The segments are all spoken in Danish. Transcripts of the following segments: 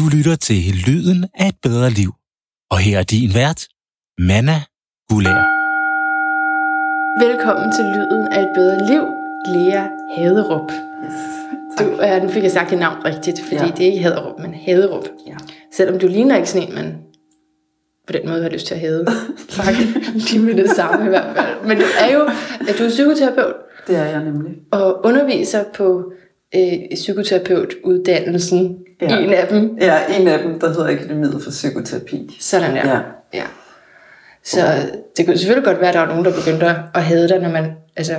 Du lytter til Lyden af et bedre liv. Og her er din vært, Manna Gulær. Velkommen til Lyden af et bedre liv, Lea Haderup. Yes. Du, øh, nu fik jeg sagt dit navn rigtigt, fordi Ja. det er ikke Haderup, men Haderup. Ja. Selvom du ligner ikke sådan en, man på den måde har lyst til at hade. Faktisk lige med det samme i hvert fald. Men du er jo, at du er psykoterapeut Det er jeg nemlig. og underviser på øh, psykoterapeutuddannelsen. Ja. Ja. En af dem. Er en af dem, der hedder Akademiet for Psykoterapi. Sådan der. Ja. ja. Så det kunne selvfølgelig godt være, at der var nogen, der begyndte at hade dig, når man altså,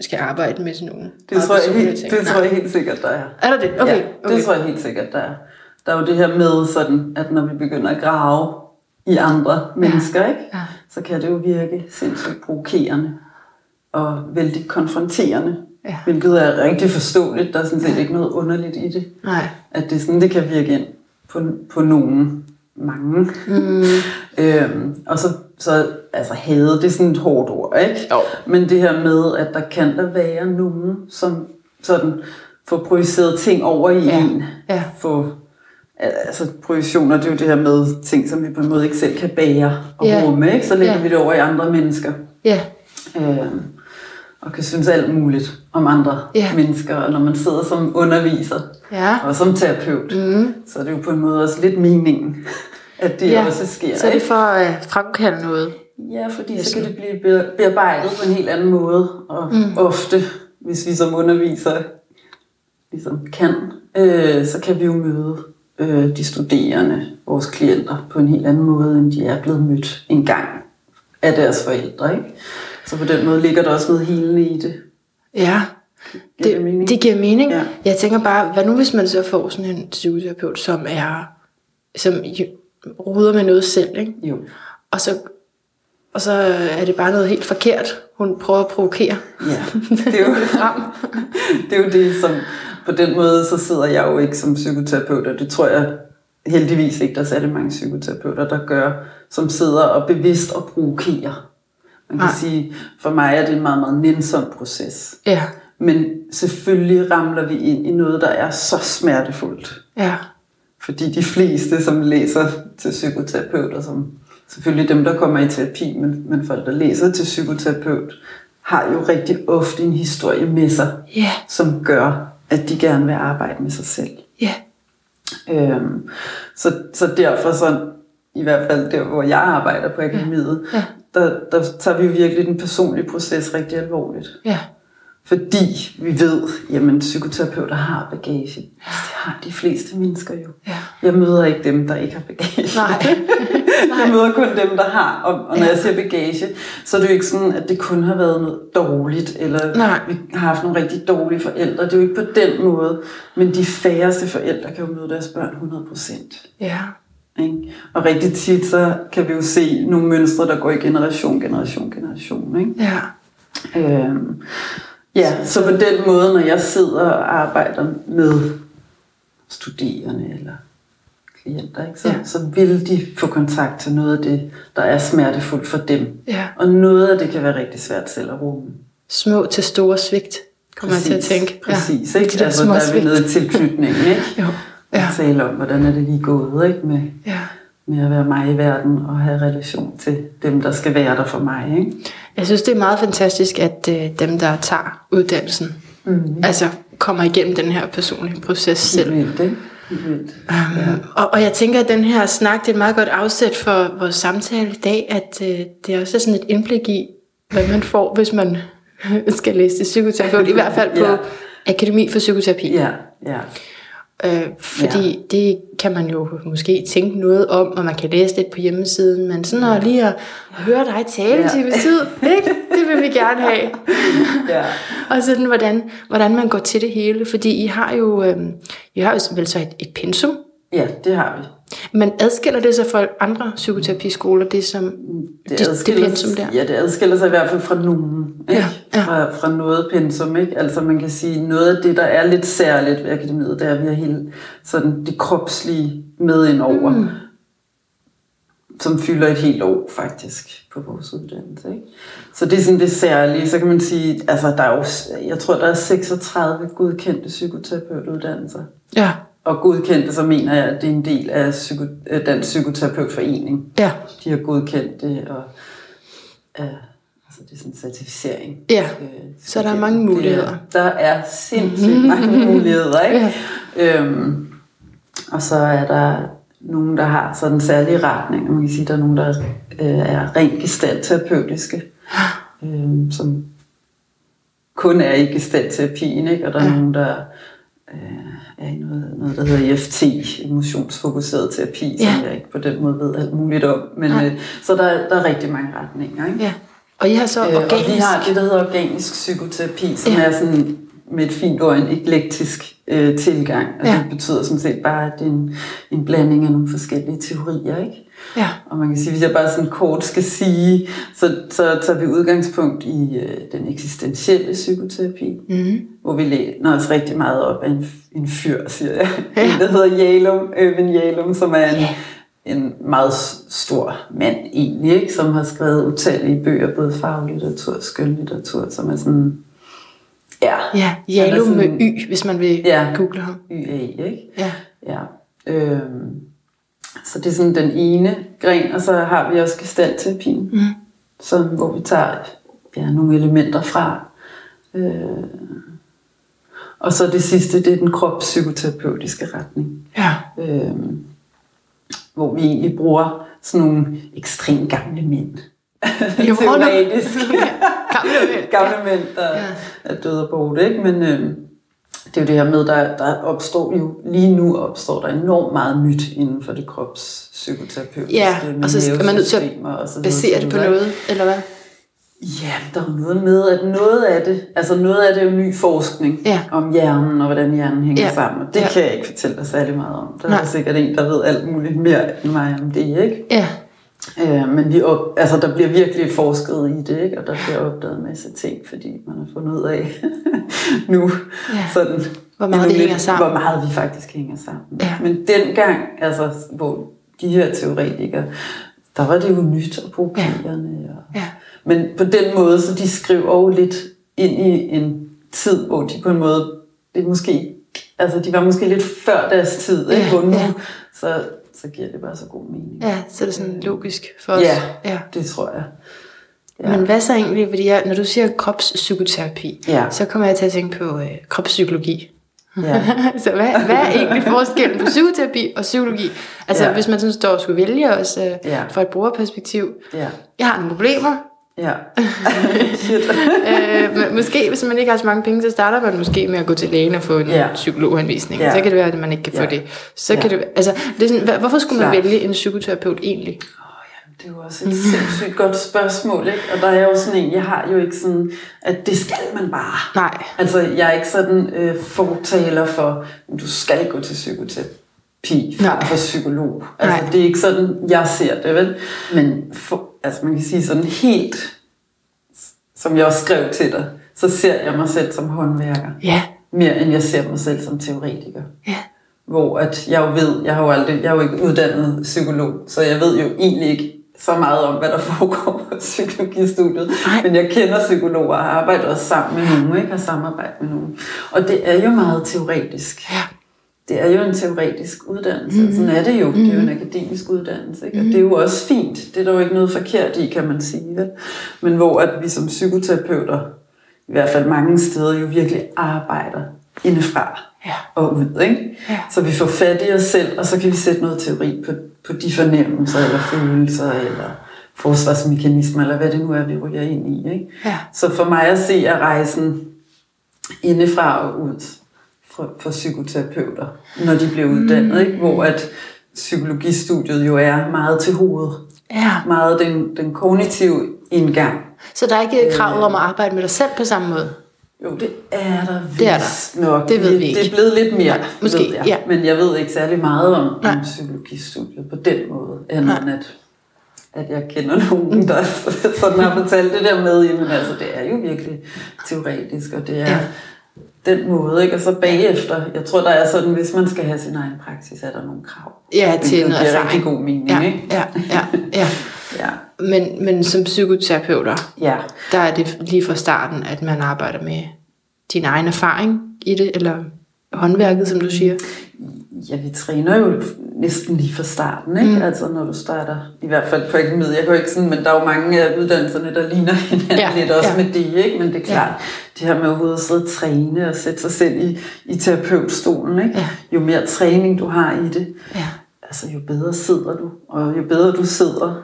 skal arbejde med sådan nogle Det, tror jeg, helt, det tror jeg helt sikkert, der er. Er der det? Okay. ja, okay. det tror jeg helt sikkert, der er. Der er jo det her med, sådan, at når vi begynder at grave i andre mennesker, ikke? Ja. så kan det jo virke sindssygt provokerende og vældig konfronterende. Ja. Hvilket er rigtig forståeligt. Der er sådan set ikke noget underligt i det. Nej. At det er sådan, det kan virke ind på, på nogen, mange. Mm. Øhm, og så, så altså hade, det er sådan et hårdt ord, ikke? Jo. Men det her med, at der kan der være nogen, som sådan får projiceret ting over i Ja. en. Ja. Få, altså projektioner, det er jo det her med ting, som vi på en måde ikke selv kan bære og Ja. rumme, ikke? Så lægger Ja. vi det over i andre mennesker. Ja. Øhm, og kan synes alt muligt om andre Ja. mennesker. Og når man sidder som underviser Ja. og som terapeut, Mm. så er det jo på en måde også lidt meningen, at det ja. også sker. Så er det for at uh, fremkalde noget. Ja, fordi så kan det blive be- bearbejdet på en helt anden måde. Og mm. ofte, hvis vi som undervisere ligesom kan, øh, så kan vi jo møde øh, de studerende, vores klienter, på en helt anden måde, end de er blevet mødt engang af deres forældre. Ikke? Så på den måde ligger der også noget helende i det. Ja. Giver det mening? Det, det giver mening. Ja. Jeg tænker bare, hvad nu hvis man så får sådan en psykoterapeut, som er som ruder med noget selv, ikke? Jo. Og så, og så er det bare noget helt forkert, hun prøver at provokere. Ja, det er jo, Frem. det er jo det, som på den måde, så sidder jeg jo ikke som psykoterapeut, og det tror jeg heldigvis ikke, der er særlig mange psykoterapeuter, der gør, som sidder og bevidst og provokerer. Man kan Nej. sige, for mig er det en meget, meget nænsom proces. Ja. Men selvfølgelig ramler vi ind i noget, der er så smertefuldt. Ja. Fordi de fleste, som læser til psykoterapeuter, som selvfølgelig dem, der kommer i terapi, men, men folk, der læser til psykoterapeut, har jo rigtig ofte en historie med sig, Ja. som gør, at de gerne vil arbejde med sig selv. Ja. Øhm, så, så derfor så, i hvert fald der, hvor jeg arbejder på akademiet, Ja. der, der tager vi jo virkelig den personlige proces rigtig alvorligt. Ja. Fordi vi ved, jamen psykoterapeuter har bagage. Det har de fleste mennesker jo. Ja. Jeg møder ikke dem, der ikke har bagage. Nej. Jeg møder kun dem, der har. Og, og når Ja. jeg siger bagage, så er det jo ikke sådan, at det kun har været noget dårligt, eller Nej. vi har haft nogle rigtig dårlige forældre. Det er jo ikke på den måde. Men de færreste forældre kan jo møde deres børn 100%. Ja. Ikke? Og rigtig tit, så kan vi jo se nogle mønstre, der går i generation, generation, generation. Ikke? Ja. Øhm, ja, så på den måde, når jeg sidder og arbejder med studerende eller klienter, ikke, så, Ja. så vil de få kontakt til noget af det, der er smertefuldt for dem. Ja. Og noget af det kan være rigtig svært selv at rumme. Små til store svigt, kommer jeg til at tænke. Præcis, ja. ikke? De der altså, små der er vi nede i tilknytningen, ikke? Jo. Ja. Ja. At tale om, hvordan er det lige gået, ikke? Med, Ja. med at være mig i verden og have relation til dem, der skal være der for mig, ikke? Jeg synes, det er meget fantastisk, at øh, dem, der tager uddannelsen, Mm. altså kommer igennem den her personlige proces selv. Vildt, ikke? Vildt. Um, og, og jeg tænker, at den her snak, det er et meget godt afsæt for vores samtale i dag, at øh, det er også sådan et indblik i, hvad man får, hvis man skal læse til psykoterapeut, i hvert fald på Ja. Akademi for Psykoterapi. Ja, ja. Øh, fordi ja. det kan man jo måske tænke noget om, og man kan læse lidt på hjemmesiden, men sådan at lige at høre dig tale ja. til tid, ikke? det vil vi gerne have. ja. Og sådan, hvordan, hvordan man går til det hele, fordi I har jo, øh, I har jo vel så et, et pensum, Ja, det har vi. Men adskiller det sig fra andre psykoterapiskoler, det som det, det, det pensum der? Ja, det adskiller sig i hvert fald fra nogen. Ikke? Ja, ja. Fra, fra noget pensum. Ikke? Altså man kan sige, noget af det, der er lidt særligt ved akademiet, det er, at vi har hele sådan, det kropslige med ind over. Mm. som fylder et helt år faktisk på vores uddannelse. Ikke? Så det er sådan det særlige. Så kan man sige, altså der er jo, jeg tror der er 36 godkendte psykoterapeutuddannelser. Ja. Og godkendt det, så mener jeg, at det er en del af psyko, af Dansk Psykoterapeutforening. Ja. De har godkendt det, og øh, altså det er sådan en certificering. Ja. Øh, Så der er mange det er- muligheder. Der er sindssygt mange muligheder, ikke? Ja. Øhm, og så er der nogen, der har sådan en særlig retning. Man kan sige, der er nogen, der øh, er rent gestaltterapeutiske, øh, som kun er i gestaltterapien, ikke? Og der er Ja. nogen, der øh, er i noget, noget, der hedder EFT, emotionsfokuseret terapi, som Ja. jeg ikke på den måde ved alt muligt om. Men, Nej. øh, så der, der er rigtig mange retninger, ikke? Ja. Og I har så Øh, og organisk... vi har det, der hedder organisk psykoterapi, som Ja. er sådan med et fint ord en eklektisk øh, tilgang. Og ja. det betyder sådan set bare, at det er en, en blanding af nogle forskellige teorier. Ikke? Ja. Og man kan sige, hvis jeg bare sådan kort skal sige, så, så tager vi udgangspunkt i øh, den eksistentielle psykoterapi, Mm. hvor vi læner os rigtig meget op af en, en fyr, siger jeg. Ja. En, der hedder Jalum, Øvind Jalum, som er en, Ja. en meget stor mand egentlig, ikke? som har skrevet utallige bøger, både faglitteratur og skønlitteratur, som er sådan, ja, Ja, er med Y, hvis man vil Ja. google ham. YA, ikke? Ja. Ja. Øhm, så det er sådan den ene gren, og så har vi også gestaltterapien, Mm. som, hvor vi tager ja, nogle elementer fra. Øh, og så det sidste, det er den kropspsykoterapeutiske retning. Ja. øh, hvor vi egentlig bruger sådan nogle ekstremt gamle mænd. Nogle- Teoretisk. Gamle mænd. gamle mænd, der ja. er døde og borte, ikke? Men øh, det er jo det her med, der, der opstår jo, lige nu opstår der enormt meget nyt inden for det kropspsykoterapeutiske. Ja, og så er man nødt til at Basere det på noget, eller hvad? Ja, der er noget med, at noget af det, altså noget af det er jo ny forskning Ja. om hjernen og hvordan hjernen hænger Ja. sammen. Og det ja. kan jeg ikke fortælle dig særlig meget om. Der Nej. er sikkert en, der ved alt muligt mere end mig om det, ikke? Ja. Øh, men vi op, altså, der bliver virkelig forsket i det, ikke? og der bliver opdaget en masse ting, fordi man har fundet ud af nu, Ja. sådan, Hvor meget det hænger sammen. Hvor meget vi faktisk hænger sammen. Ja. Men dengang, altså, hvor de her teoretikere, der var det jo nyt at bruge Ja. pigerne. Og, Ja. men på den måde, så de skriver jo lidt ind i en tid, hvor de på en måde, det måske, altså de var måske lidt før deres tid, ikke? Ja, hvor nu, ja. så, så giver det bare så god mening. Ja, så er det sådan logisk for os. Ja. ja. Det tror jeg. Ja. Men hvad så egentlig, fordi jeg, når du siger kropspsykoterapi, Ja. så kommer jeg til at tænke på øh, kropspsykologi. Ja. så hvad, hvad er egentlig forskellen på psykoterapi og psykologi? Altså ja. Ja. hvis man sådan står og skulle vælge os øh, Ja. fra et brugerperspektiv. Ja. Jeg har nogle problemer. Ja. Shit. øh, måske hvis man ikke har så mange penge, så starter man måske med at gå til lægen og få en Ja. psykologanvisning. Ja. Så kan det være, at man ikke kan få Ja. det. Så Ja. kan det, altså, det er sådan, hvorfor skulle man Klart. vælge en psykoterapeut egentlig? Det er jo også et sindssygt godt spørgsmål, ikke? Og der er jo sådan en, jeg har jo ikke sådan, at det skal man bare. Nej. Altså, jeg er ikke sådan øh, fortaler for, at du skal gå til psykoterapi Nej. for psykolog. Altså, Nej. det er ikke sådan, jeg ser det, vel? Men for, altså, man kan sige sådan helt, som jeg også skrev til dig, så ser jeg mig selv som håndværker. Ja. Mere end jeg ser mig selv som teoretiker. Ja. hvor at jeg jo ved, jeg har jo aldrig, jeg er jo ikke uddannet psykolog, så jeg ved jo egentlig ikke så meget om, hvad der foregår på psykologistudiet. Nej. Men jeg kender psykologer og har arbejdet også sammen med nogen, ikke? har samarbejdet med nogen. Og det er jo meget teoretisk. Ja. Det er jo en teoretisk uddannelse. Mm. Sådan er det jo. Det er jo en akademisk uddannelse. Ikke? Og det er jo også fint. Det er der jo ikke noget forkert i, kan man sige. Vel? Men hvor at vi som psykoterapeuter, i hvert fald mange steder, jo virkelig arbejder indefra Ja. og ud. Ikke? Ja. Så vi får fat i os selv, og så kan vi sætte noget teori på, på de fornemmelser, eller følelser, eller forsvarsmekanismer, eller hvad det nu er, vi ryger ind i. Ikke? Ja. Så for mig at se er rejsen indefra og ud for, for psykoterapeuter, når de bliver uddannet, ikke? hvor at psykologistudiet jo er meget til hovedet. Ja. Meget den, den kognitive indgang. Så der er ikke kravet om at arbejde med dig selv på samme måde? Jo, det er der Det er der. nok. Det ved vi ikke. Det er blevet lidt mere, Nej, måske, ved jeg. ja. Men jeg ved ikke særlig meget om, Nej. om psykologistudiet på den måde, Nej. end at, at jeg kender nogen, der sådan har fortalt det der med, jamen altså, det er jo virkelig teoretisk, og det er Ja. Den måde, ikke? Og så bagefter, jeg tror, der er sådan, hvis man skal have sin egen praksis, er der nogle krav. Ja, til Hvilket noget giver erfaring. rigtig god mening, Ja, ikke? ja, ja, ja. Ja. Men, men som psykoterapeuter, ja. der er det lige fra starten, at man arbejder med din egen erfaring i det, eller håndværket, som du siger. Ja, vi træner jo næsten lige fra starten, ikke? Mm. Altså når du starter, i hvert fald på akademiet, jeg kan jo ikke sådan, men der er jo mange af uddannelserne, der ligner hinanden ja, lidt også ja. med det, ikke? Men det er klart, ja. det her med overhovedet at sidde og træne og sætte sig selv i, i terapeutstolen, ikke? Ja. Jo mere træning du har i det, ja. altså jo bedre sidder du, og jo bedre du sidder,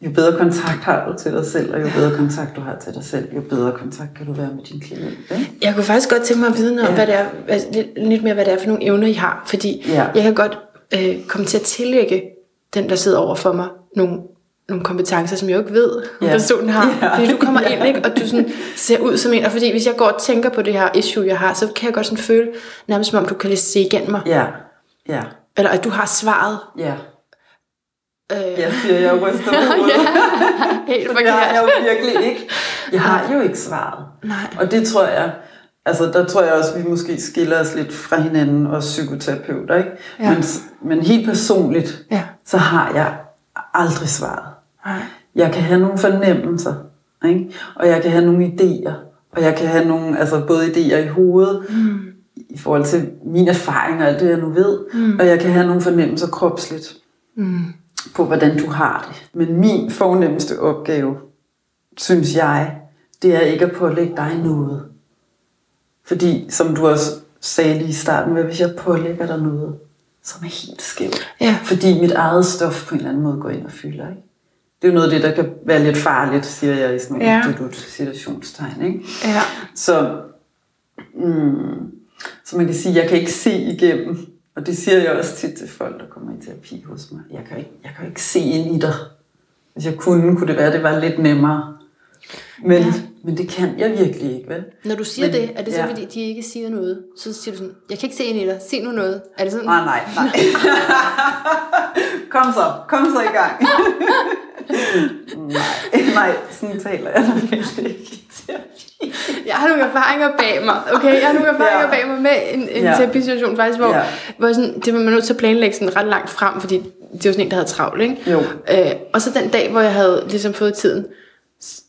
jo bedre kontakt har du til dig selv, og jo bedre kontakt du har til dig selv, jo bedre kontakt kan du være med din klient. Ikke? Jeg kunne faktisk godt tænke mig at vide noget ja. om, hvad det er, lidt, lidt mere, hvad det er for nogle evner, I har. Fordi ja. jeg kan godt øh, komme til at tillægge den, der sidder over for mig, nogle, nogle kompetencer, som jeg jo ikke ved, ja. personen har. Ja. Fordi du kommer ja. ind, ikke, og du sådan ser ud som en. Og fordi hvis jeg går og tænker på det her issue, jeg har, så kan jeg godt sådan føle, nærmest som om du kan lige se igennem mig. Ja. ja. Eller at du har svaret. Ja. Øh. Jeg siger, jeg ryster på ja, helt forkert. Det har jeg jo virkelig ikke. Jeg har jo ikke svaret. Nej. Og det tror jeg, altså der tror jeg også, at vi måske skiller os lidt fra hinanden, og psykoterapeuter, ikke? Ja. Men, men helt personligt, ja. så har jeg aldrig svaret. Nej. Jeg kan have nogle fornemmelser, ikke? og jeg kan have nogle idéer, og jeg kan have nogle, altså både idéer i hovedet, mm. i forhold til min erfaring og alt det, jeg nu ved, mm. og jeg kan have nogle fornemmelser kropsligt. Mm på, hvordan du har det. Men min fornemmeste opgave, synes jeg, det er ikke at pålægge dig noget. Fordi, som du også sagde lige i starten, hvad hvis jeg pålægger dig noget, som er helt skævt? Ja. Fordi mit eget stof på en eller anden måde går ind og fylder, ikke? Det er jo noget af det, der kan være lidt farligt, siger jeg i sådan nogle ja. situationstegn, ikke? Ja. Så, mm, så man kan sige, at jeg kan ikke se igennem og det siger jeg også tit til folk, der kommer i terapi hos mig. Jeg kan ikke, jeg kan ikke se ind i dig. Hvis jeg kunne, kunne det være, at det var lidt nemmere. Men, ja. men det kan jeg virkelig ikke, vel? Når du siger men, det, er det så ja. fordi, de ikke siger noget? Så siger du sådan, jeg kan ikke se ind i dig, sig nu noget. Er det sådan? Nej, nej, nej. kom så, kom så i gang. nej, nej, sådan taler jeg virkelig ikke jeg har nogle erfaringer bag mig, okay? Jeg har nogle erfaringer ja. bag mig med en, en ja. terapisituation faktisk, hvor, ja. hvor sådan, det var man nødt til at planlægge sådan ret langt frem, fordi det var sådan en, der havde travlt, ikke? Jo. Øh, og så den dag, hvor jeg havde ligesom fået tiden,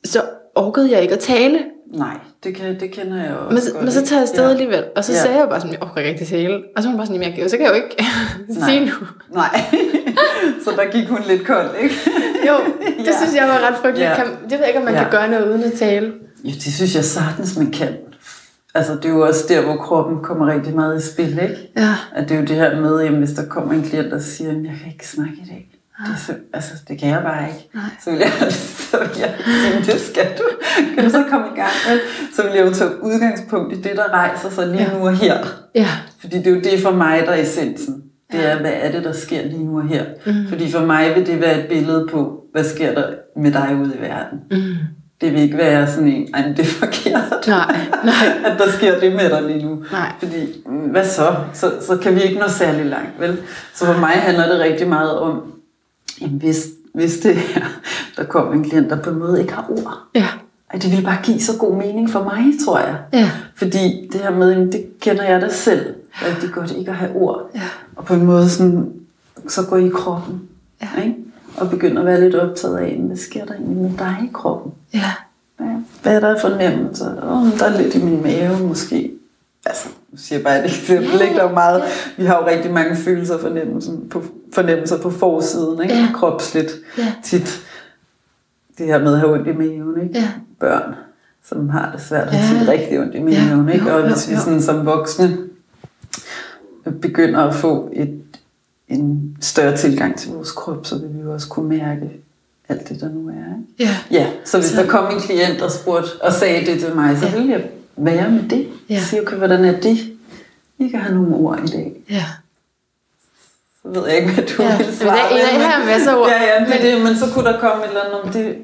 så orkede jeg ikke at tale. Nej, det, kan, det kender jeg også men, godt. Men så tager jeg afsted ja. alligevel, og så ja. sagde jeg bare sådan, jeg orker ikke rigtig tale. Og så var hun bare sådan, jeg så kan jeg jo ikke sige nu. Nej, så der gik hun lidt kold, ikke? jo, det ja. synes jeg var ret frygteligt. Ja. Kan, jeg ved ikke, om man ja. kan gøre noget uden at tale. Jo, det synes jeg sagtens, man kan. Altså, det er jo også der, hvor kroppen kommer rigtig meget i spil, ikke? Ja. At det er jo det her med, at hvis der kommer en klient, der siger, at jeg kan ikke snakke i dag. Det, er så, altså, det kan jeg bare ikke. Nej. Så vil jeg, så vil jeg sige, det skal du. Kan du så komme i gang med? Så vil jeg jo tage udgangspunkt i det, der rejser sig lige ja. nu og her. Ja. Fordi det er jo det for mig, der er essensen. Det er, hvad er det, der sker lige nu og her? Mm. Fordi for mig vil det være et billede på, hvad sker der med dig ude i verden. Mm det vil ikke være sådan en, ej, det er forkert, nej, nej. at der sker det med dig lige nu. Nej. Fordi, mm, hvad så? så? Så kan vi ikke nå særlig langt, vel? Så for mig handler det rigtig meget om, jamen hvis, hvis det er, der kommer en klient, der på en måde ikke har ord. Ja. Ej, det vil bare give så god mening for mig, tror jeg. Ja. Fordi det her med, det kender jeg da selv, rigtig godt ikke at have ord. Ja. Og på en måde sådan, så går i kroppen. Ja. Ikke? og begynder at være lidt optaget af, hvad sker der egentlig med dig i kroppen? Ja. Hvad er der fornemmelser? Oh, der er lidt i min mave måske. Altså, nu siger jeg bare et eksempel, ikke? Der er jo meget, vi har jo rigtig mange følelser og fornemmelser på, fornemmelser på forsiden, ikke? Ja. Kropsligt ja. tit. Det her med at have ondt i maven, ikke? Ja. Børn, som har det svært at have tit rigtig ondt i maven, ja. ikke? Og hvis vi sådan som voksne begynder at få et en større tilgang til vores krop, så vil vi jo også kunne mærke alt det, der nu er. Ikke? Ja. ja. Så hvis så... der kom en klient og spurgte og sagde det til mig, så ja. ville jeg være med det. Ja. Sige, okay, hvordan er det? I kan have nogle ord i dag. Ja. Så ved jeg ikke, hvad du ja. vil svare. Det er en af her masser ord. Ja, ja, men, det, men så kunne der komme et eller andet om det.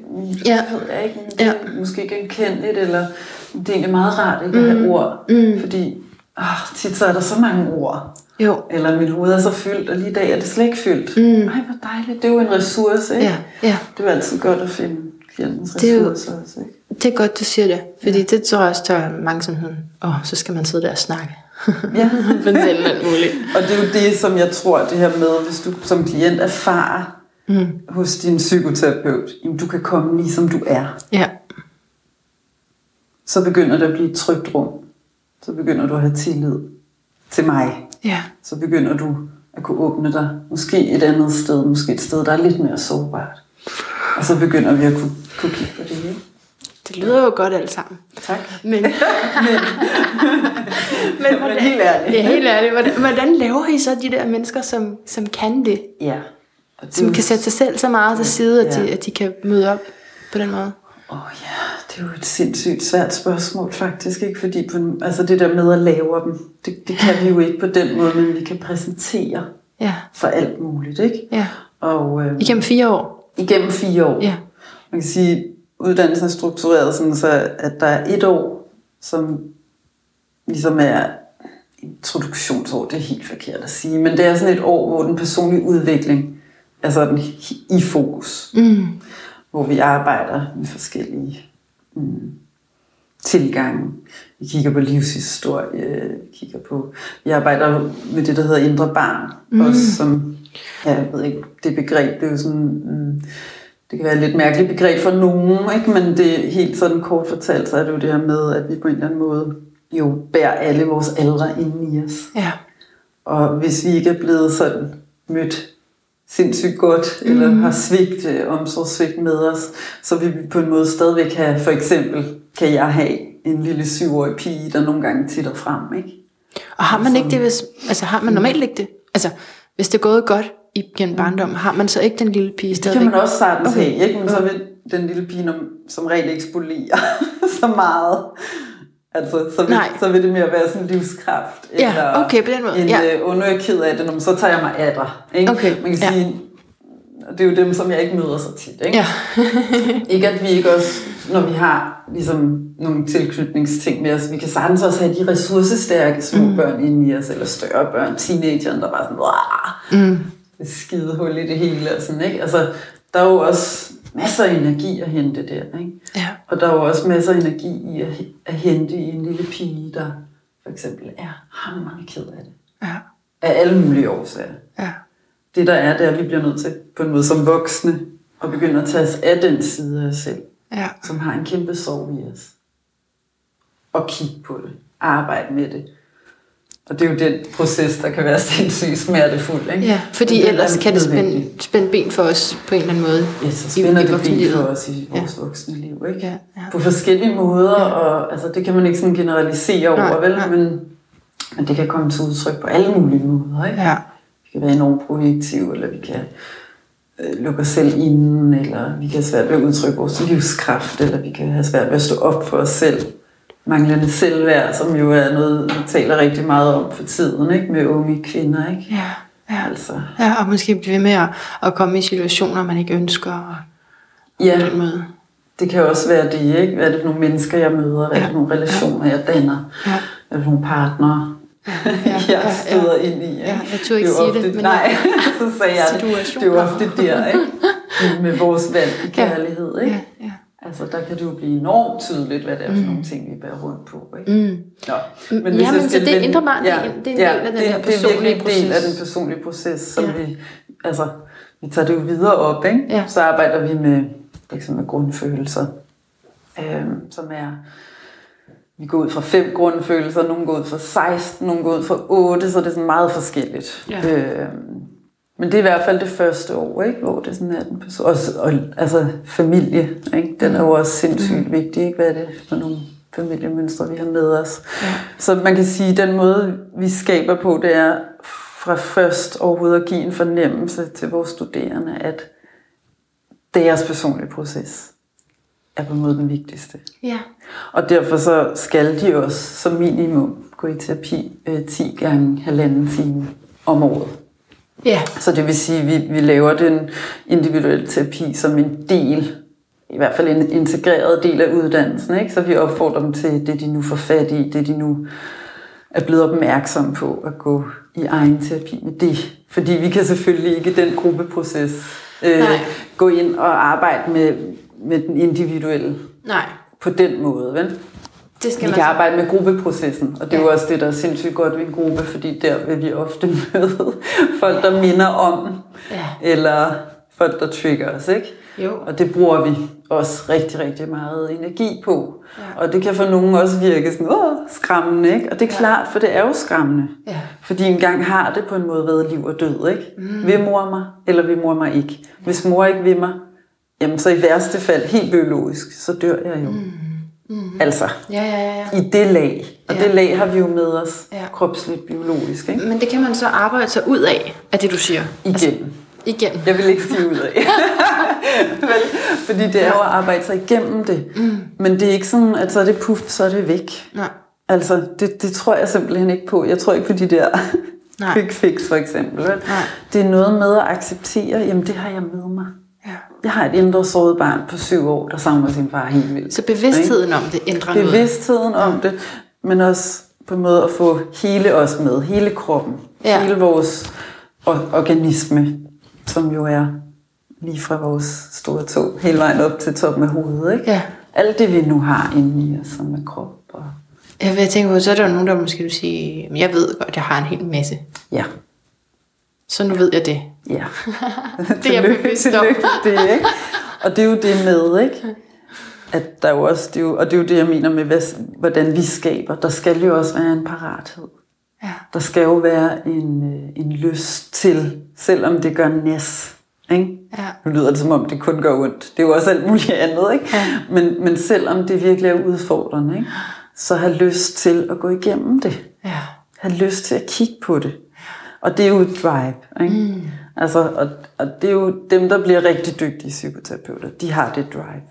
Ja. ved jeg ikke, det er ja. måske genkendeligt, eller det er egentlig meget rart ikke at have mm. ord. Mm. Fordi oh, tit så er der så mange ord. Jo. Eller mit hoved er så fyldt, og lige i dag er det slet ikke fyldt. Mm. Ej, hvor dejligt. Det er jo en ressource, ikke? Ja, ja. Det er jo altid godt at finde klientens det er jo, også, ikke? Det er godt, du siger det. Fordi ja. det tror jeg også, der er mange som sådan, åh, oh, så skal man sidde der og snakke. Ja. Fortælle alt muligt. Og det er jo det, som jeg tror, det her med, hvis du som klient erfarer mm. hos din psykoterapeut, jamen du kan komme lige som du er. Ja. Så begynder det at blive et trygt rum. Så begynder du at have tillid til mig. Ja. Så begynder du at kunne åbne dig. Måske et andet sted, måske et sted, der er lidt mere sårbart. Og så begynder vi at kunne, kunne kigge på det hele. Det lyder jo godt alt sammen. Tak. Men, men, men hvordan, helt ærligt. Ja, helt ærligt. Hvordan, hvordan laver I så de der mennesker, som, som kan det? Ja. Og som kan sætte sig selv så meget til side, at, Ja. de, at de kan møde op på den måde? Åh oh, ja, det er jo et sindssygt svært spørgsmål faktisk, ikke? Fordi på, altså det der med at lave dem, det, det kan vi jo ikke på den måde, men vi kan præsentere Ja, for alt muligt, ikke? ja. Og øh, Igennem fire år? igennem fire år. Ja. Man kan sige, uddannelsen er struktureret sådan, så at der er et år, som ligesom er introduktionsår, det er helt forkert at sige, men det er sådan et år, hvor den personlige udvikling er sådan i fokus. Mm. hvor vi arbejder med forskellige mm, tilgange. Vi kigger på livshistorie, vi kigger på, vi arbejder med det, der hedder indre barn, mm. også som, ja, jeg ved ikke, det begreb, det er jo sådan, mm, det kan være et lidt mærkeligt begreb for nogen, ikke? men det er helt sådan kort fortalt, så er det jo det her med, at vi på en eller anden måde jo bærer alle vores aldre inde i os. Ja. Og hvis vi ikke er blevet sådan mødt sindssygt godt, mm. eller har svigt, øh, omsorgssvigt med os, så vil vi på en måde stadigvæk have, for eksempel, kan jeg have en lille syvårig pige, der nogle gange titter frem, ikke? Og har man ikke det, hvis, altså har man normalt ikke det? Altså, hvis det er gået godt igennem barndommen, har man så ikke den lille pige Det stadigvæk? kan man også sagtens Okay. have, ikke? Men så vil den lille pige som regel ikke spolere så meget. Altså, så vil, Nej. så vil det mere være sådan livskraft. Ja, eller okay, på den måde, En, ja. øh, "Åh, nu er jeg ked af det, så tager jeg mig af dig. Ikke? Okay, Man kan ja. sige, det er jo dem, som jeg ikke møder så tit. Ikke? Ja. ikke at vi ikke også, når vi har ligesom, nogle tilknytningsting med os, vi kan sagtens også have de ressourcestærke små mm. børn inde i os, eller større børn, teenageren, der bare sådan! Mm. skide hul i det hele. Og sådan, ikke? Altså, der er jo også masser af energi at hente der. Ikke? Ja. Og der er jo også masser af energi i at, at hente i en lille pige, der for eksempel er hammerende ked af det. Ja. Af alle mulige årsager. Ja. Det der er, det er, at vi bliver nødt til på en måde som voksne at begynde at tage os af den side af os selv, Ja. som har en kæmpe sorg i os. Og kigge på det. Arbejde med det. Og det er jo den proces, der kan være sindssygt smertefuld. Ikke? Ja, fordi er ellers kan det spænde, spænde ben for os på en eller anden måde. Ja, så spænder i det ben for os i vores ja. voksne liv, ikke? Ja, ja. På forskellige måder, og altså, det kan man ikke sådan generalisere over, Nej, vel? nej. Men, men det kan komme til udtryk på alle mulige måder, ikke? Ja. Vi kan være enormt projektive, eller vi kan øh, lukke os selv inden, eller vi kan have svært ved at udtrykke vores livskraft, eller vi kan have svært ved at stå op for os selv. Manglende selvværd, som jo er noget, vi taler rigtig meget om for tiden, ikke? Med unge kvinder, ikke? Ja. Ja. Altså, ja, og måske blive med at, at komme i situationer, man ikke ønsker. Og ja. den måde. Det kan også være det, ikke? Hvad er det for nogle mennesker, jeg møder? Hvad er det for nogle relationer, jeg danner? Ja. Hvad er det for nogle partnere, jeg støder ind i? Ikke? Ja, jeg turde ikke jo sige det, ofte, men nej, så sagde jeg det. Det er jo ofte der, ikke? Med vores valg i kærlighed, ikke? Ja, ja. Altså, der kan det jo blive enormt tydeligt, hvad det er for nogle ting, vi bærer rundt på, ikke? Mm. Nå, Men hvis ja, men så det vende- indre barn, det er en- det er en del af den det, her det er virkelig personlige en del af proces. den personlige proces, som Ja. vi, altså, vi tager det jo videre op, ikke? Ja. Så arbejder vi med, liksom med grundfølelser, øhm, som er, vi går ud fra fem grundfølelser, nogle går ud fra 16, nogle går ud fra 8, så det er sådan meget forskelligt. Ja. Øhm, men det er i hvert fald det første år, ikke? hvor det sådan er den person. Og, og, altså familie, ikke? den er jo også sindssygt vigtig. Ikke? Hvad er det for nogle familiemønstre, vi har med os? Ja. Så man kan sige, at den måde, vi skaber på, det er fra først overhovedet at give en fornemmelse til vores studerende, at deres personlige proces er på en måde den vigtigste. Ja. Og derfor så skal de også som minimum gå i terapi øh, 10 gange halvanden time om året. Ja. Så det vil sige, at vi, vi laver den individuelle terapi som en del, i hvert fald en integreret del af uddannelsen. Ikke? Så vi opfordrer dem til det, de nu får fat i, det de nu er blevet opmærksom på at gå i egen terapi med det. Fordi vi kan selvfølgelig ikke i den gruppeproces øh, Nej. gå ind og arbejde med, med den individuelle Nej, på den måde. Vel? Det skal Vi man kan så- arbejde med gruppeprocessen, og det er jo også det, der er sindssygt godt ved en gruppe, fordi der vil vi ofte møde folk, der minder om, Ja. eller folk, der trigger os, ikke? Jo. Og det bruger vi også rigtig, rigtig meget energi på. Ja. Og det kan for nogen også virke sådan, åh, skræmmende, ikke? Og det er ja. klart, for det er jo skræmmende. Ja. Fordi engang har det på en måde været liv og død, ikke? Mm. Vil mor mig, eller vil mor mig ikke? Hvis mor ikke vil mig, jamen så i værste fald, helt biologisk, så dør jeg jo. Mm. Mm-hmm. Altså, ja, ja, ja, ja. i det lag. Og ja. det lag har vi jo med os ja. kropsligt, biologisk. Ikke? Men det kan man så arbejde sig ud af, af det du siger. Igen. Altså, igen. Jeg vil ikke sige ud af. Fordi det er jo at arbejde sig igennem det. Mm. Men det er ikke sådan, at så er det puff, så er det væk. Nej. Altså, det, det tror jeg simpelthen ikke på. Jeg tror ikke på de der Nej. quick fix, for eksempel. Nej. Det er noget med at acceptere, jamen det har jeg med mig. Jeg har et indre såret barn på syv år, der savner sin far helt vildt. Så bevidstheden ikke? om det ændrer noget? Bevidstheden om det, men også på en måde at få hele os med, hele kroppen, ja. hele vores organisme, som jo er lige fra vores store tog, hele vejen op til toppen af hovedet. Ikke? Ja. Alt det, vi nu har inde i os, som er krop. Og... Jeg vil tænke på, så er der jo nogen, der måske vil sige, jeg ved godt, jeg har en hel masse. Ja. Så nu ved jeg det. Ja. det er jeg bevidst om. det, ikke? Og det er jo det med, ikke? At der er jo også, det er jo, og det er jo det, jeg mener med, hvordan vi skaber. Der skal jo også være en parathed. Ja. Der skal jo være en, øh, en lyst til, selvom det gør næs. Ikke? Ja. Nu lyder det som om, det kun gør ondt. Det er jo også alt muligt andet. Ikke? Ja. Men, men selvom det virkelig er udfordrende, ikke? så have lyst til at gå igennem det. Ja. Have lyst til at kigge på det. Og det er jo et drive. Ikke? Mm. Altså, og, og det er jo dem, der bliver rigtig dygtige psykoterapeuter. De har det drive.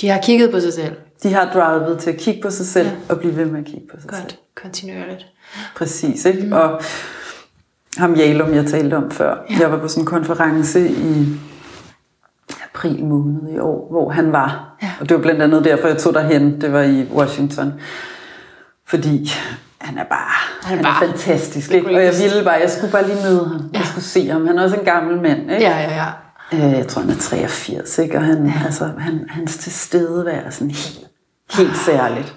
De har kigget på sig selv. De har drivet til at kigge på sig selv ja. og blive ved med at kigge på sig Godt. selv. Kontinuerligt. Præcis, ikke? Mm. Og ham Jalum, jeg talte om før, Ja. jeg var på sådan en konference i april måned i år, hvor han var. Ja. Og det var blandt andet derfor, jeg tog derhen. Det var i Washington. Fordi han er bare, Han han er er, bare fantastisk. Ikke? Og jeg ville bare, jeg skulle bare lige møde ham. Ja. Jeg skulle se ham. Han er også en gammel mand. Ikke? Ja, ja, ja. Øh, jeg tror, han er 83, ikke? og han, ja. altså, han, hans tilstedeværelse er helt, helt særligt.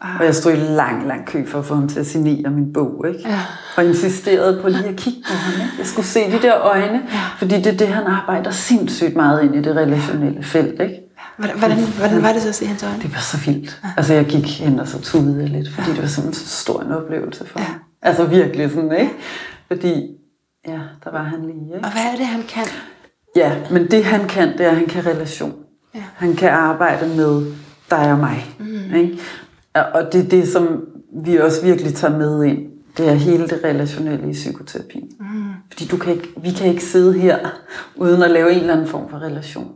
Ah. Og jeg stod i lang, lang kø for at få ham til at signere min bog. Ikke? Ja. Og insisterede på lige at kigge på ham. Ikke? Jeg skulle se de der øjne, Ja. fordi det er det, han arbejder sindssygt meget ind i det relationelle felt. Ikke? Hvordan, hvordan, hvordan var det så at se hans øjne? Det var så vildt. Altså jeg gik hen og så tudede lidt, fordi det var sådan så stor en oplevelse for Ja. mig. Altså virkelig sådan, ikke? Fordi, ja, der var han lige, ikke? Og hvad er det, han kan? Ja, men det han kan, det er, at han kan relation. Ja. Han kan arbejde med dig og mig. Mm. Ikke? Og- Og det er det, som vi også virkelig tager med ind. Det er hele det relationelle i psykoterapien. Mm. Fordi du kan ikke, vi kan ikke sidde her, uden at lave en eller anden form for relation.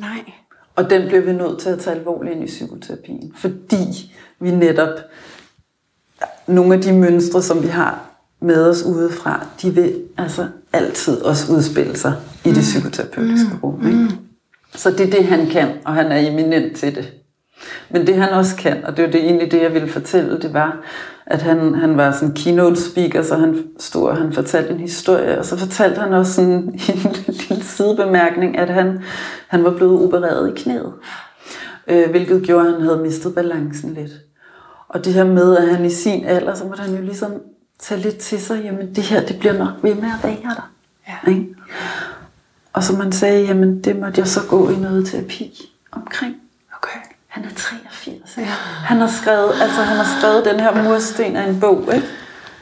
Nej. Og den bliver vi nødt til at tage alvorligt ind i psykoterapien. Fordi vi netop, nogle af de mønstre, som vi har med os udefra, de vil altså altid også udspille sig i det psykoterapeutiske rum. Ikke? Så det er det, han kan, og han er eminent til det. Men det han også kan, og det var det egentlig det, jeg ville fortælle, det var, at han, han var sådan keynote speaker, så han stod og han fortalte en historie, og så fortalte han også sådan en lille sidebemærkning, at han, han var blevet opereret i knæet, øh, hvilket gjorde, at han havde mistet balancen lidt. Og det her med, at han i sin alder, så måtte han jo ligesom tage lidt til sig, jamen det her, det bliver nok ved med at være der. Ja. Ikke? Og så man sagde, jamen det måtte jeg så gå i noget terapi omkring. Okay. Han er 83. Ja. Han har skrevet, altså han har skrevet den her mursten af en bog, ikke?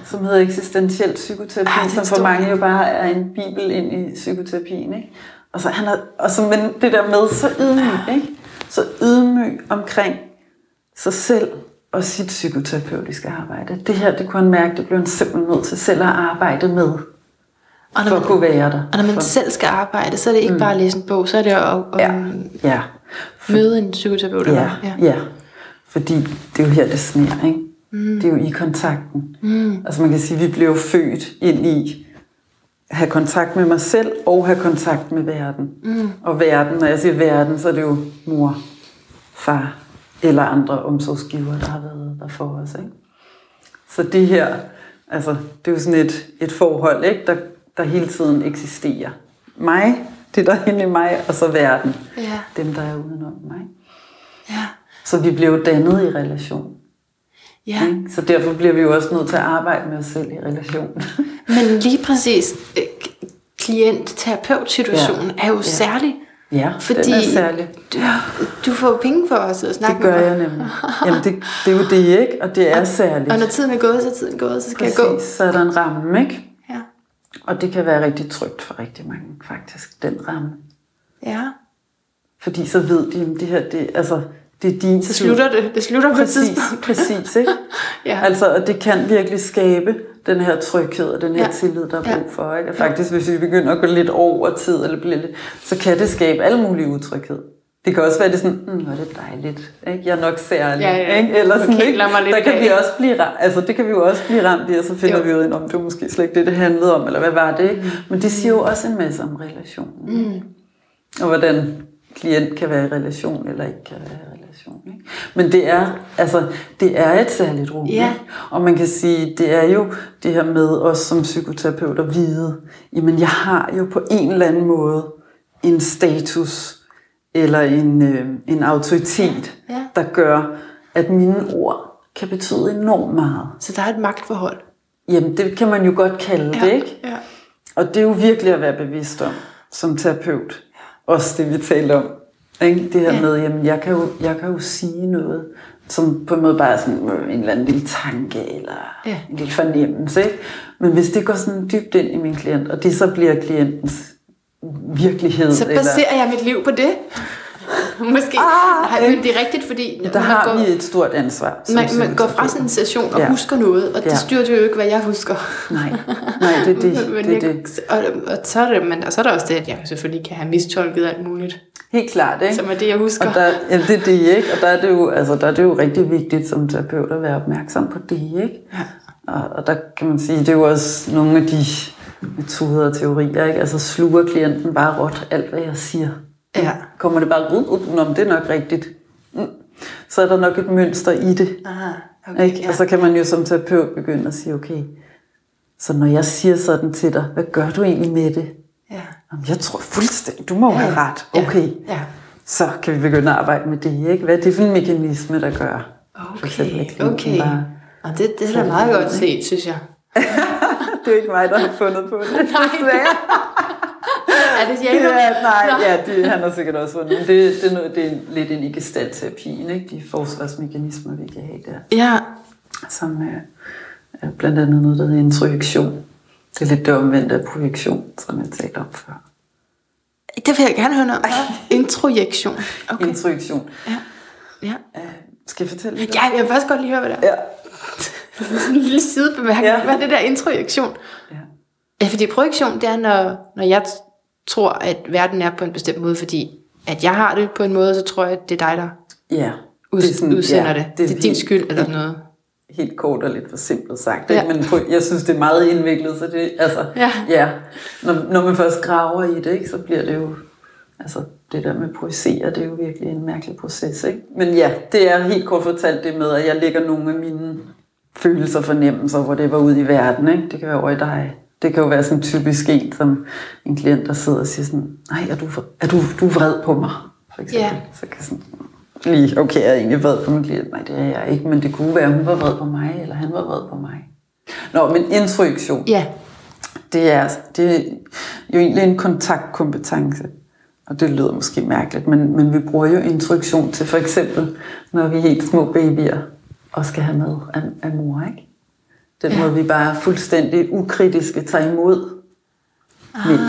som hedder Eksistentiel Psykoterapi, den som for mange jo bare er en bibel ind i psykoterapien. Ikke? Og så han er, og så, men det der med så ydmyg, ikke? så ydmyg omkring sig selv og sit psykoterapeutiske arbejde. Det her, det kunne han mærke, det blev han simpelthen nødt til selv at arbejde med, Og når for man, at kunne være der. og når man for, selv skal arbejde, så er det ikke bare at læse en bog, så er det at, at ja, ja. Møde en psykoterapeut. Ja, ja. ja. Fordi det er jo her, det sner, ikke? Mm. Det er jo i kontakten. Mm. Altså man kan sige, at vi blev født ind i at have kontakt med mig selv og have kontakt med verden. Mm. Og verden, når jeg siger verden, så er det jo mor, far eller andre omsorgsgiver, der har været der for os. Ikke? Så det her, altså det er jo sådan et, et forhold, ikke? Der, der hele tiden eksisterer. Mig, det der er inde i mig, og så verden. Ja. Dem, der er udenom mig. Ja. Så vi bliver jo dannet i relation. ja. Så derfor bliver vi jo også nødt til at arbejde med os selv i relation. Men lige præcis, øh, klient-terapeut-situationen ja. er jo ja. særlig. Ja, fordi den er særlig. Du, du får penge for os at snakke Det gør jeg nemlig. Jamen det, det er jo det, ikke? Og det er og, særligt. Og når tiden er gået, så er tiden gået, så skal Præcis, jeg gå. så er der en ramme, ikke? Og det kan være rigtig trygt for rigtig mange, faktisk, den ramme. Ja. Fordi så ved de, at det her, det, altså, det er din Så slutter det. Det slutter på præcis, et tidspunkt. præcis, ikke? ja. Altså, og det kan virkelig skabe den her tryghed og den her ja. tillid, der er brug for. Ikke? Og faktisk, hvis vi begynder at gå lidt over tid, eller blive lidt, så kan det skabe alle mulige utryghed. Det kan også være det sådan, mm, hvor er det dejligt, ikke? jeg er nok særlig. Ja, ja. Ikke? Eller sådan, okay, ikke? Der kan vi også blive ramt, altså det kan vi jo også blive ramt i, og så finder jo. vi ud af, om det var måske slet ikke det, det handlede om, eller hvad var det? Ikke? Mm. Men det siger jo også en masse om relationen. Mm. Og hvordan klient kan være i relation, eller ikke kan være i relation. Ikke? Men det er, altså, det er et særligt rum. Ja. Og man kan sige, det er jo det her med os som psykoterapeuter at vide, jamen jeg har jo på en eller anden måde en status, eller en, øh, en autoritet, ja. der gør, at mine ord kan betyde enormt meget. Så der er et magtforhold? Jamen, det kan man jo godt kalde ja. det, ikke? Ja. Og det er jo virkelig at være bevidst om, som terapeut. Også det, vi talte om. Ikke? Det her ja. med, jamen, jeg kan, jo, jeg kan jo sige noget, som på en måde bare er sådan øh, en eller anden lille tanke, eller ja. en lille fornemmelse. Ikke? Men hvis det går sådan dybt ind i min klient, og det så bliver klientens virkelighed. Så baserer eller... jeg mit liv på det. Måske. Ah, Nej, men det er rigtigt, fordi... Der har går, vi et stort ansvar. Man, man går fra sådan en session og ja. husker noget, og det ja. styrer jo ikke, hvad jeg husker. Nej, Nej det er det. men det, jeg, det. Og, og, så er det, men, og så er der også det, at jeg selvfølgelig kan have mistolket alt muligt. Helt klart, ikke? Som er det, jeg husker. Og der, ja, det er det, ikke? Og der er det, jo, altså, der er det jo rigtig vigtigt som terapeut at være opmærksom på det, ikke? Ja. Og, og der kan man sige, det er jo også nogle af de metoder og teorier, ikke? Altså sluger klienten bare råt alt, hvad jeg siger. Ja. Kommer det bare ud, ud om det er nok rigtigt. Mm. Så er der nok et mønster i det. Aha, okay, ikke? Ja. Og så kan man jo som terapeut begynde at sige, okay, så når jeg siger sådan til dig, hvad gør du egentlig med det? Ja. Jamen, jeg tror fuldstændig, du må ja. have ret. Okay, ja. Ja. så kan vi begynde at arbejde med det. Ikke? Hvad er det for en mekanisme, der gør? Okay, eksempel, okay. Bare, og det, det er da meget godt set, synes jeg. Det er ikke mig, der har fundet på det. Nej. er det det er, nej, ja, det, han har sikkert også fundet. Men det, det, er noget, det er lidt ind i gestaltterapien, ikke? de forsvarsmekanismer, vi kan have der. Ja. Som er, er blandt andet noget, der hedder introjektion. Det er lidt det omvendte af projektion, som jeg talte om før. Det vil jeg gerne høre noget om. Introjektion. Okay. Introjektion. Ja. ja. Uh, skal jeg fortælle lidt? Ja, jeg vil faktisk godt lige høre, hvad det er. Ja. En lille sidebemærkning. Ja. Hvad er det der introjektion? Ja. ja, fordi projektion, det er, når, når jeg tror, at verden er på en bestemt måde, fordi at jeg har det på en måde, så tror jeg, at det er dig, der ja, ud, det er sådan, udsender ja, det. Det er, det er din skyld eller noget. Helt kort og lidt for simpelt sagt, ja. men jeg synes, det er meget indviklet, så det, altså, ja. ja når, når man først graver i det, ikke, så bliver det jo, altså, det der med projicere, det er jo virkelig en mærkelig proces, ikke? Men ja, det er helt kort fortalt det med, at jeg lægger nogle af mine følelser, fornemmelser, hvor det var ude i verden, ikke? Det kan være over i dig, det kan jo være sådan typisk en, som en klient, der sidder og siger sådan, nej, er du, er du, du er vred på mig? For eksempel. Ja. Så kan sådan, lige, okay, jeg er egentlig vred på min klient. Nej, det er jeg ikke, men det kunne være, hun var vred på mig, eller han var vred på mig. Nå, men introjektion, ja. det, er, det er jo egentlig en kontaktkompetence. Og det lyder måske mærkeligt, men, men vi bruger jo introjektion til for eksempel, når vi er helt små babyer og skal have mad af, af mor, ikke? Den ja. måde, vi bare fuldstændig ukritiske tager imod ah. mælk.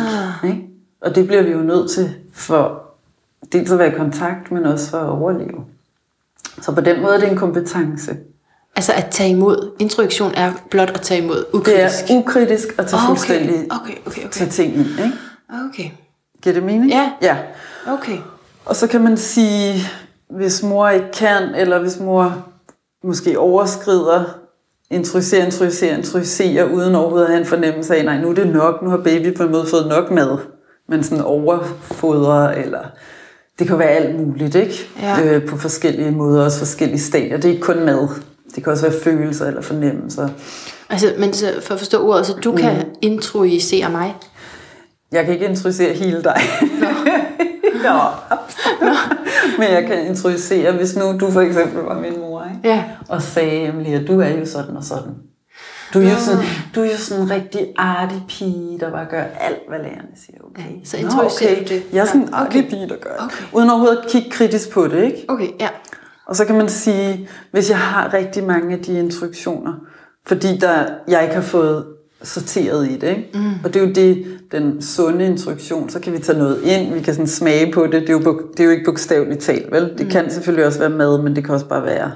Ikke? Og det bliver vi jo nødt til for dels at være i kontakt, men også for at overleve. Så på den måde er det en kompetence. Altså at tage imod. Introduktion er blot at tage imod. Ukritisk. Det er ukritisk at tage okay. fuldstændig okay, okay, okay. tage ting ind. Ikke? Okay. Giver det mening? Ja. ja. Okay. Og så kan man sige, hvis mor ikke kan, eller hvis mor måske overskrider introducere, introducere, introducere, uden overhovedet at have en fornemmelse af, nej, nu er det nok, nu har baby på en måde fået nok mad, men sådan overfodrer, eller det kan være alt muligt, ikke? Ja. Øh, på forskellige måder, også forskellige stadier. Det er ikke kun mad. Det kan også være følelser eller fornemmelser. Altså, men så for at forstå ordet, så du mm. kan introducere mig? Jeg kan ikke introducere hele dig. Nå. Nå. Nå. Men jeg kan introducere, hvis nu du for eksempel var min mor, ikke? Ja. og sagde, at du er jo sådan og sådan. Du er, jo sådan, du er jo sådan en rigtig artig pige, der bare gør alt, hvad lærerne siger. Okay. Ja, så introducerer okay. det. Jeg er sådan en artig okay. pige, der gør okay. Uden overhovedet at kigge kritisk på det, ikke? Okay, ja. Og så kan man sige, hvis jeg har rigtig mange af de instruktioner, fordi der, jeg ikke har fået sorteret i det. Ikke? Mm. Og det er jo det, den sunde instruktion, så kan vi tage noget ind, vi kan sådan smage på det. Det er jo, det er jo ikke bogstaveligt talt, vel? Det mm. kan selvfølgelig også være mad, men det kan også bare være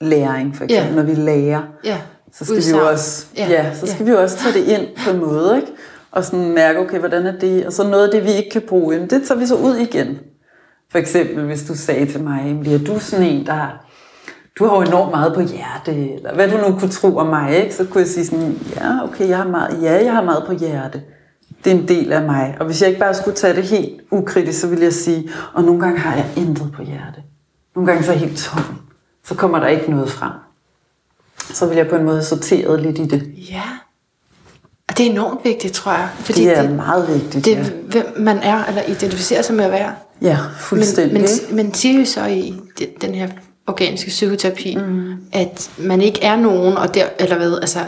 læring, for eksempel, yeah. når vi lærer. Yeah. Så skal vi jo også, yeah. ja, så skal yeah. vi jo også tage det ind på en måde, ikke? Og sådan mærke, okay, hvordan er det? Og så noget af det, vi ikke kan bruge, det tager vi så ud igen. For eksempel, hvis du sagde til mig, bliver du sådan en, der du har jo enormt meget på hjerte, eller hvad du nu kunne tro om mig, ikke? så kunne jeg sige sådan, ja, okay, jeg har meget, ja, jeg har meget på hjerte. Det er en del af mig. Og hvis jeg ikke bare skulle tage det helt ukritisk, så ville jeg sige, og nogle gange har jeg intet på hjerte. Nogle gange så er jeg helt tom. Så kommer der ikke noget frem. Så vil jeg på en måde sorteret lidt i det. Ja. Og det er enormt vigtigt, tror jeg. Fordi det er det, meget vigtigt, Det er, ja. hvem man er, eller identificerer sig med at være. Ja, fuldstændig. Men, men, men siger jo så i den her organiske psykoterapi, mm. at man ikke er nogen, og der, eller hvad, altså,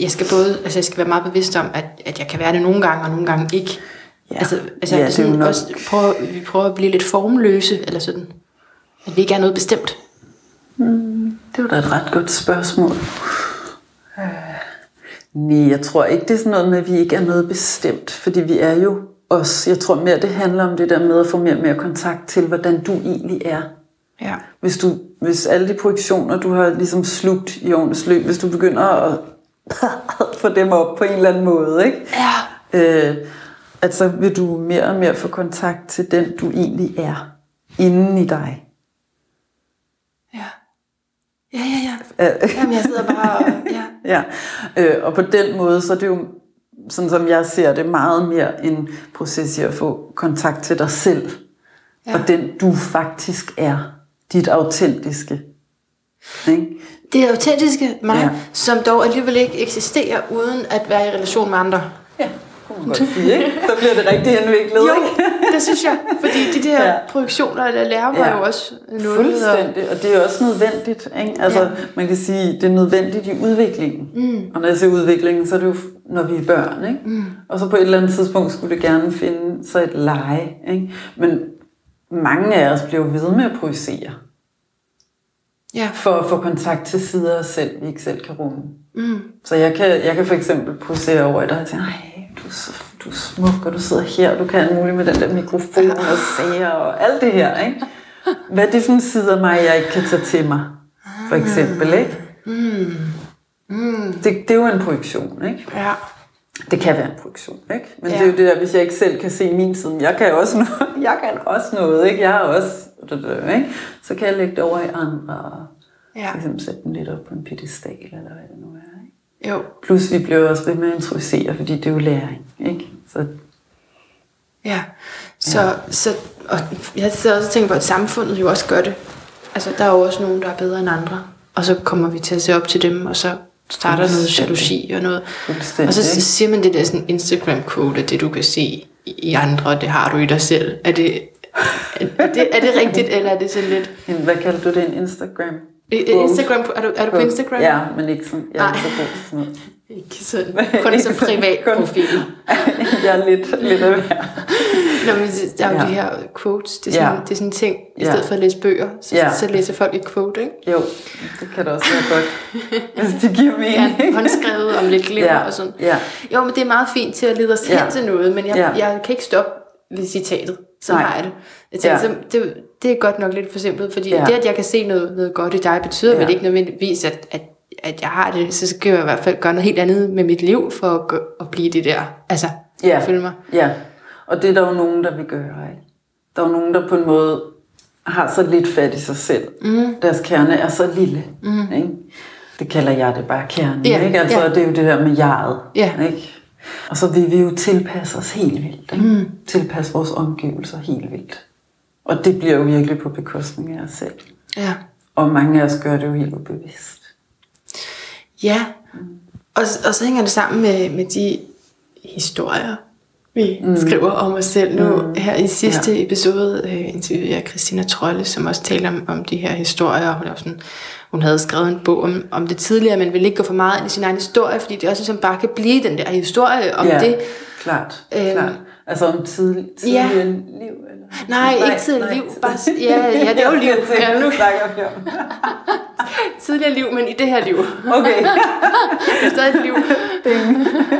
jeg skal både, altså jeg skal være meget bevidst om, at, at jeg kan være det nogle gange, og nogle gange ikke. Ja. Altså, altså ja, sådan, det er også prøver, vi prøver at blive lidt formløse, eller sådan, at vi ikke er noget bestemt. Mm, det var da et ret godt spørgsmål. Øh. Nej, jeg tror ikke, det er sådan noget med, at vi ikke er noget bestemt, fordi vi er jo os. Jeg tror mere, det handler om det der med at få mere og mere kontakt til, hvordan du egentlig er. Ja. Hvis, du, hvis alle de projektioner, du har ligesom slugt i årens løb, hvis du begynder at få dem op på en eller anden måde, ikke? Ja. Øh, at så vil du mere og mere få kontakt til den, du egentlig er, inden i dig. Ja. Ja, ja, ja. Jamen, jeg sidder bare og, ja. ja. Øh, og på den måde, så er det jo, sådan som jeg ser det, meget mere en proces i at få kontakt til dig selv. Ja. Og den, du faktisk er dit autentiske. Ikke? Det autentiske mig, ja. som dog alligevel ikke eksisterer uden at være i relation med andre. Ja, sige, ikke? Så bliver det rigtig indviklet, jo, ikke? det synes jeg. Fordi de der ja. projektioner, der lærer mig ja. jo også noget. Fuldstændig, og det er også nødvendigt. Ikke? Altså, ja. man kan sige, det er nødvendigt i udviklingen. Mm. Og når jeg siger udviklingen, så er det jo, når vi er børn. Ikke? Mm. Og så på et eller andet tidspunkt skulle det gerne finde sig et leje. Ikke? Men mange af os bliver ved med at projicere. Ja. For at få kontakt til sider af os selv, vi ikke selv kan rumme. Mm. Så jeg kan, jeg kan for eksempel projicere over i dig og tænke, nej, du, du er smuk, og du sidder her, og du kan alt muligt med den der mikrofon og sager og alt det her. Ikke? Hvad er det for en side af mig, jeg ikke kan tage til mig? For eksempel, ikke? Mm. Mm. Det, det er jo en projektion, ikke? Ja. Det kan være en projektion, ikke? Men ja. det er jo det der, hvis jeg ikke selv kan se min side, jeg kan også noget, jeg kan også noget, ikke? Jeg har også, ikke? Så kan jeg lægge det over i andre, og ja. for eksempel sætte dem lidt op på en pedestal, eller hvad det nu er, ikke? Jo. Plus vi bliver også ved med at introducere, fordi det er jo læring, ikke? Så Ja, så, ja. så og jeg sidder også og tænker på, at samfundet jo også gør det. Altså, der er jo også nogen, der er bedre end andre. Og så kommer vi til at se op til dem, og så starter noget jalousi og noget. Og så siger man det der sådan Instagram-quote, at det du kan se i andre, det har du i dig selv. Er det, er det, er det rigtigt, eller er det sådan lidt... Hvad kalder du det, en Instagram? Instagram, er du, er du på Instagram? Ja, men ikke sådan, jeg er ikke så god sådan noget. Ikke sådan, kun så privat profil. jeg er lidt, lidt af hver. Nå, men der er jo ja. de her quotes, det er sådan, ja. det er sådan en ting, i stedet ja. for at læse bøger, så, ja. så læser folk et quote, ikke? Jo, det kan da også være godt, hvis det giver mening. Ja, håndskrevet om lidt glimmer ja. og sådan. Ja. Jo, men det er meget fint til at lede os ja. hen til noget, men jeg, ja. jeg kan ikke stoppe ved citatet. Så har jeg det. Jeg tænker, ja. så det, det er godt nok lidt for simpelt, fordi ja. det, at jeg kan se noget, noget godt i dig, betyder ja. vel ikke nødvendigvis, at, at, at jeg har det, så skal jeg i hvert fald gøre noget helt andet med mit liv, for at, at blive det der. Altså, ja. følge mig. Ja, og det er der jo nogen, der vil gøre. Ikke? Der er jo nogen, der på en måde har så lidt fat i sig selv. Mm. Deres kerne er så lille. Mm. Ikke? Det kalder jeg det bare kernen. Ja. Ikke? Altså, Ja. Det er jo det der med jeget. Ja. Ikke? Og så vil vi jo tilpasse os helt vildt. Ikke? Mm. Tilpasse vores omgivelser helt vildt. Og det bliver jo virkelig på bekostning af os selv. Ja. Og mange af os gør det jo helt ubevidst. Ja, og, og så hænger det sammen med, med de historier, vi mm. skriver om os selv. Nu mm. her i sidste ja. episode øh, interviewede jeg Christina Trolle, som også taler om, om de her historier. Hun, er sådan, hun havde skrevet en bog om, om det tidligere, men ville ikke gå for meget ind i sin egen historie, fordi det også ligesom bare kan blive den der historie om ja, det. klart, øhm, klart. Altså om tidlig, tidligere ja. liv? Eller? Nej, nej, ikke tidligere liv. Bare, ja, ja, det er jo liv. Ja, nu snakker vi om. tidligere liv, men i det her liv. Okay. det er stadig et liv.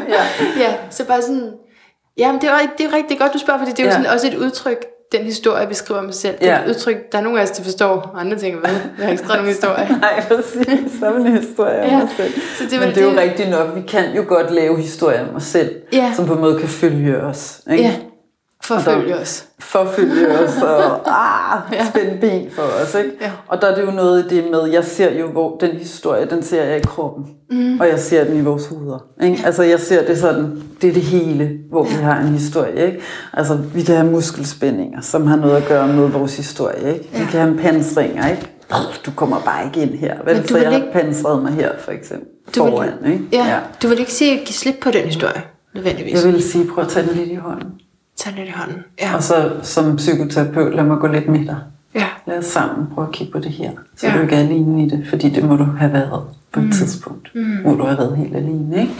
ja. ja, så bare sådan, Ja, men det er, det er rigtig godt, du spørger, fordi det er jo ja. sådan også et udtryk, den historie, vi skriver om os selv. Det er et udtryk, der er nogle af os, der forstår, og andre tænker, hvad? Jeg har ikke skrevet nogen historie. Nej, præcis. Er en historie om ja. os selv. Så det Men det er jo det... rigtigt nok, vi kan jo godt lave historier om os selv, ja. som på en måde kan følge os. Ikke? Ja, forfølge os. Forfølge os og ah, ja. spænde ben for os. Ikke? Ja. Og der er det jo noget i det med, jeg ser jo, hvor den historie, den ser jeg i kroppen. Mm. Og jeg ser den i vores hoveder. Ikke? Ja. Altså jeg ser det sådan, det er det hele, hvor ja. vi har en historie. Ikke? Altså vi kan have muskelspændinger, som har noget at gøre med vores historie. Ikke? Ja. Vi kan have pansringer, ikke? du kommer bare ikke ind her. Vel? Så jeg ikke... har pansret mig her, for eksempel. Du foran, vil... ikke? Ja. ja. Du vil ikke sige, at give slip på den historie, nødvendigvis. Jeg vil sige, prøv at tage den lidt i hånden. Tag lidt i hånden. Ja. Og så som psykoterapeut, lad mig gå lidt med dig. Ja. Lad os sammen prøve at kigge på det her. Så ja. du ikke er alene i det, fordi det må du have været på et mm. tidspunkt, mm. hvor du har været helt alene. Ikke?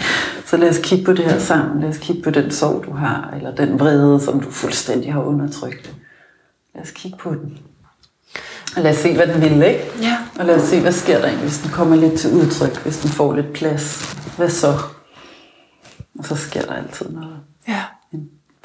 Så lad os kigge på det her sammen. Lad os kigge på den sorg, du har, eller den vrede, som du fuldstændig har undertrykt. Lad os kigge på den. Og lad os se, hvad den vil, ikke? Ja. Og lad os se, hvad sker der egentlig, hvis den kommer lidt til udtryk, hvis den får lidt plads. Hvad så? Og så sker der altid noget. Ja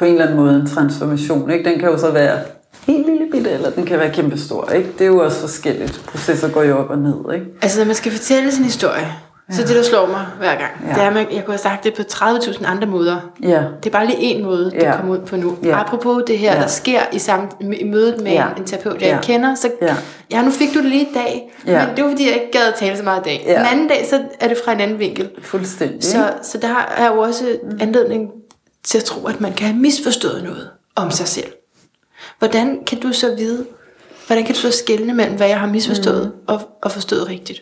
på en eller anden måde en transformation. Ikke? Den kan jo så være helt lille bitte, eller den kan være kæmpestor. Ikke? Det er jo også forskelligt. Processer går jo op og ned. Ikke? Altså, når man skal fortælle sin historie, ja. så det, der slår mig hver gang, ja. det er, at jeg kunne have sagt det på 30.000 andre måder. Ja. Det er bare lige en måde, det ja. kommer ud på nu. Ja. Apropos det her, ja. der sker i, samt, i mødet med ja. en terapeut, jeg ja. kender, så ja. ja, nu fik du det lige i dag, ja. men det var fordi, jeg ikke gad at tale så meget i dag. Ja. Den anden dag, så er det fra en anden vinkel. Fuldstændig. Så, så der er jo også anledning til at tro, at man kan have misforstået noget om sig selv. Hvordan kan du så vide, hvordan kan du så skelne mellem, hvad jeg har misforstået mm. og, og forstået rigtigt?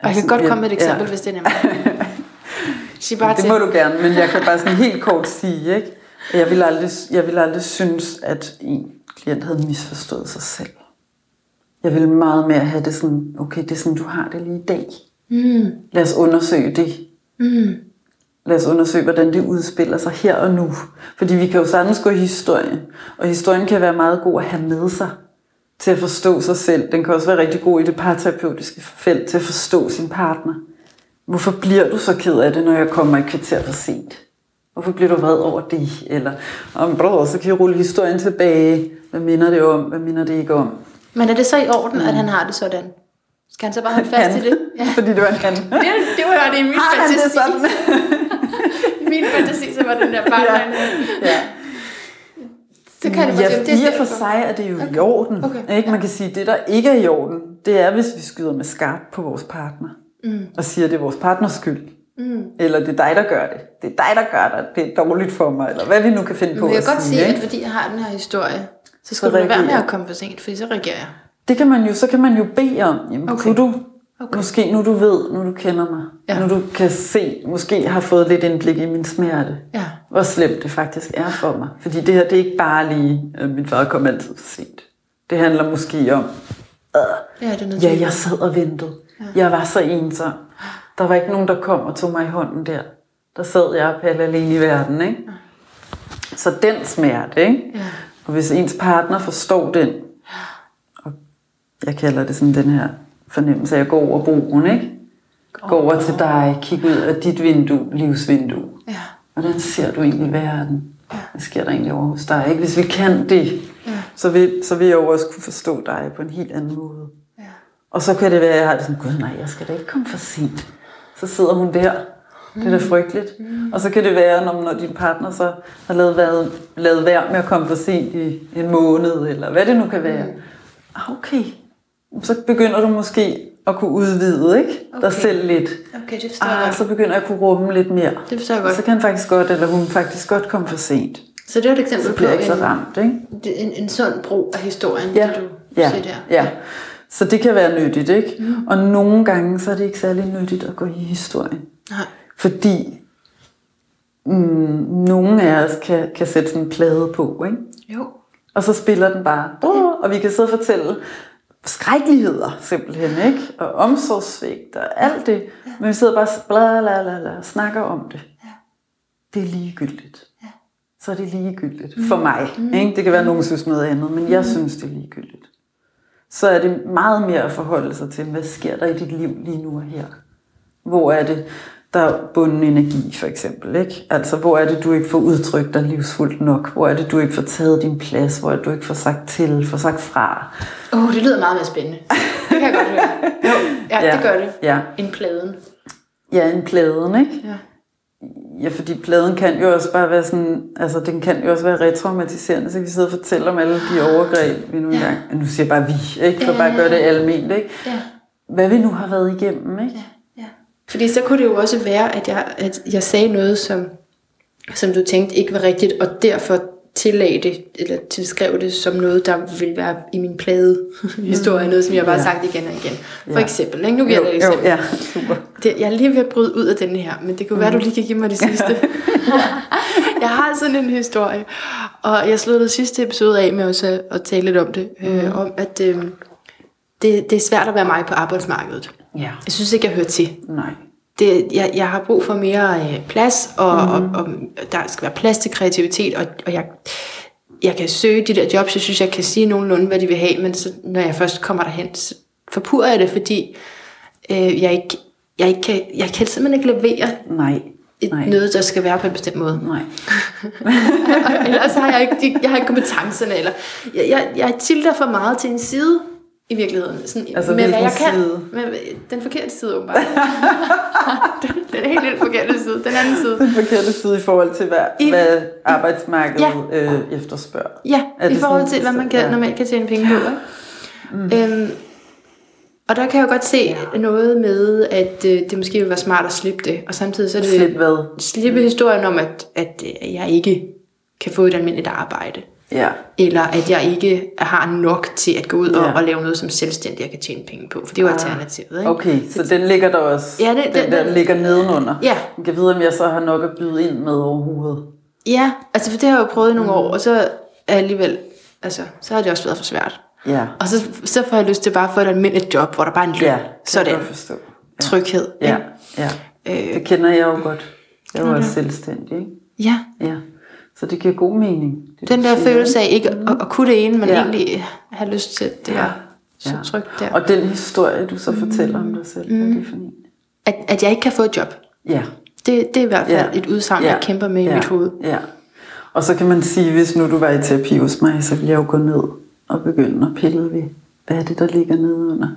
Og jeg kan godt komme med et eksempel, ja. hvis det er. Sig bare det til. må du gerne, men jeg kan bare sådan helt kort sige, ikke? Jeg vil aldrig, jeg vil aldrig synes, at en klient havde misforstået sig selv. Jeg vil meget mere have det sådan, okay, det er sådan, du har det lige i dag. Mm. Lad os undersøge det. Mm lad os undersøge, hvordan det udspiller sig her og nu. Fordi vi kan jo sagtens gå i historien, og historien kan være meget god at have med sig til at forstå sig selv. Den kan også være rigtig god i det parterapeutiske felt til at forstå sin partner. Hvorfor bliver du så ked af det, når jeg kommer et kvarter for sent? Hvorfor bliver du vred over det? Eller om bror, så kan jeg rulle historien tilbage. Hvad minder det om? Hvad minder det ikke om? Men er det så i orden, mm. at han har det sådan? Skal han så bare holde fast han. i det? Ja. Fordi det var en han. Det, det var det i min har fantasi. Det sådan? I min fantasi, så var den der bare ja. ja. Så kan det ja, det, I og for sig er det jo okay. i orden. Okay. Ikke? Man kan sige, at det, der ikke er i orden, det er, hvis vi skyder med skarp på vores partner. Mm. Og siger, at det er vores partners skyld. Mm. Eller det er dig, der gør det. Det er dig, der gør det. Det er dårligt for mig. Eller hvad vi nu kan finde på Men jeg kan godt sige, at fordi jeg har den her historie, så skal du være med at komme for sent, for så reagerer jeg. Det kan man jo, så kan man jo bede om, jamen, okay. kunne du Okay. Måske nu du ved, nu du kender mig, ja. nu du kan se, måske har fået lidt indblik i min smerte, ja. hvor slemt det faktisk er for mig. Fordi det her, det er ikke bare lige, at min far kom altid for sent. Det handler måske om, øh, ja, det er ja, jeg sad og ventede. Ja. Jeg var så ensom. Der var ikke nogen, der kom og tog mig i hånden der. Der sad jeg og alene i verden. Ikke? Ja. Så den smerte, ikke? Ja. og hvis ens partner forstår den, jeg kalder det sådan den her fornemmelse af at gå over broen, ikke? Gå over til dig, kigge ud af dit vindue, livsvindue. Ja. Hvordan ser du egentlig verden? Ja. Hvad sker der egentlig over hos dig? Ikke? Hvis vi kan det, ja. så, vil, så vil jeg jo også kunne forstå dig på en helt anden måde. Ja. Og så kan det være, at jeg har det sådan, gud nej, jeg skal da ikke komme for sent. Så sidder hun der. Det er da mm. frygteligt. Mm. Og så kan det være, når, når din partner så har lavet, været, lavet værd med at komme for sent i en måned, eller hvad det nu kan være. Mm. Ah, okay, så begynder du måske at kunne udvide ikke? Okay. dig selv lidt. Okay, det forstår ah, jeg Så begynder jeg at kunne rumme lidt mere. Det forstår jeg godt. Så kan han faktisk godt, eller hun faktisk godt komme for sent. Så det er et eksempel så på ikke så ramt, ikke? En, en sund brug af historien, ja. det du ja. siger der. Ja. Så det kan være nyttigt, ikke? Mm. Og nogle gange, så er det ikke særlig nyttigt at gå i historien. Nej. Fordi mm, nogle af os kan, kan sætte sådan en plade på, ikke? Jo. Og så spiller den bare, og vi kan sidde og fortælle skrækkeligheder simpelthen, ikke? Og omsorgssvigt og alt det. Men vi sidder bare bla, bla, bla, bla, og snakker om det. Det er ligegyldigt. Så er det ligegyldigt for mig. Ikke? Det kan være, at nogen synes noget andet, men jeg synes, det er ligegyldigt. Så er det meget mere at forholde sig til, hvad sker der i dit liv lige nu og her? Hvor er det, der er bunden energi, for eksempel. Ikke? Altså, hvor er det, du ikke får udtrykt dig livsfuldt nok? Hvor er det, du ikke får taget din plads? Hvor er det, du ikke får sagt til, får sagt fra? Åh, oh, det lyder meget mere spændende. Det kan jeg godt høre. Jo, ja, Ja. det gør det. Ja. En pladen. Ja, en pladen, ikke? Ja. Ja, fordi pladen kan jo også bare være sådan, altså den kan jo også være retraumatiserende, så kan vi sidde og fortælle om alle de overgreb, vi nu engang, nu siger jeg bare vi, ikke? For bare at gøre det almindeligt, ikke? Ja. Hvad vi nu har været igennem, ikke? Ja. Fordi så kunne det jo også være, at jeg, at jeg sagde noget, som, som du tænkte ikke var rigtigt, og derfor tillagde det, eller tilskrev det som noget, der ville være i min plade historie, noget, som jeg bare har Ja. sagt igen og igen. For Ja. eksempel, ikke? nu giver jeg et jo, ja, super. Det, jeg er lige ved at bryde ud af den her, men det kunne være, du lige kan give mig det sidste. jeg har sådan en historie, og jeg sluttede sidste episode af med også at, tale lidt om det, øh, om at øh, det, det er svært at være mig på arbejdsmarkedet. Ja, Jeg synes ikke, jeg hører til. nej. Det, jeg, jeg har brug for mere øh, plads, og, mm. og, og der skal være plads til kreativitet, og, og jeg, jeg kan søge de der jobs, jeg synes, jeg kan sige nogenlunde, hvad de vil have, men så, når jeg først kommer derhen, så forpurer jeg det, fordi øh, jeg, ikke, jeg, ikke kan, jeg kan simpelthen ikke levere Nej, et, nej, noget, der skal være på en bestemt måde. nej. Ellers har jeg ikke, de, jeg har ikke kompetencerne, eller jeg, jeg, jeg tilter for meget til en side, i virkeligheden. Sådan, Altså, med hvad jeg kan. side? Med, den forkerte side, åbenbart. den, den helt helt forkerte side. Den anden side. Den forkerte side i forhold til, hvad, I- hvad arbejdsmarkedet øh, efterspørger. Ja, Er i forhold til, hvad man kan, ja. normalt kan tjene penge på. Ikke? Mm. Øhm, og der kan jeg jo godt se ja. noget med, at øh, det måske vil være smart at slippe det. Og samtidig så er det Slip hvad? slippe historien om, at, at øh, jeg ikke kan få et almindeligt arbejde. Ja, Eller at jeg ikke har nok til at gå ud og, Ja. og lave noget som selvstændig, jeg kan tjene penge på. For det er jo alternativet. Ikke? okay, så den ligger der også. Ja, det- den, den- der den- ligger nedenunder. Ja. Jeg kan vide, om jeg så har nok at byde ind med overhovedet. Ja, altså for det har jeg jo prøvet i nogle Mm. år, og så alligevel, altså, så har det også været for svært. Ja, Og så, så får jeg lyst til bare at få et almindeligt job, hvor der bare er en løn. ja Sådan. Ja. Tryghed. Ja, ikke? ja. Øh, Det kender jeg jo godt. Jeg var også selvstændig, ikke? ja. Ja. Så det giver god mening. Det, Den der siger, følelse af ikke at, at kunne det ene, men Ja. egentlig have lyst til det her så Ja. trygt der. Og den historie, du så fortæller om dig selv, hvad er det for en? At, at jeg ikke kan få et job. Ja. Det, det er i hvert fald Ja. et udsagn, jeg kæmper med i ja. mit hoved. Ja. Og så kan man sige, hvis nu du var i terapi hos mig, så ville jeg jo gå ned og begynde at pille ved, hvad er det, der ligger nedenunder?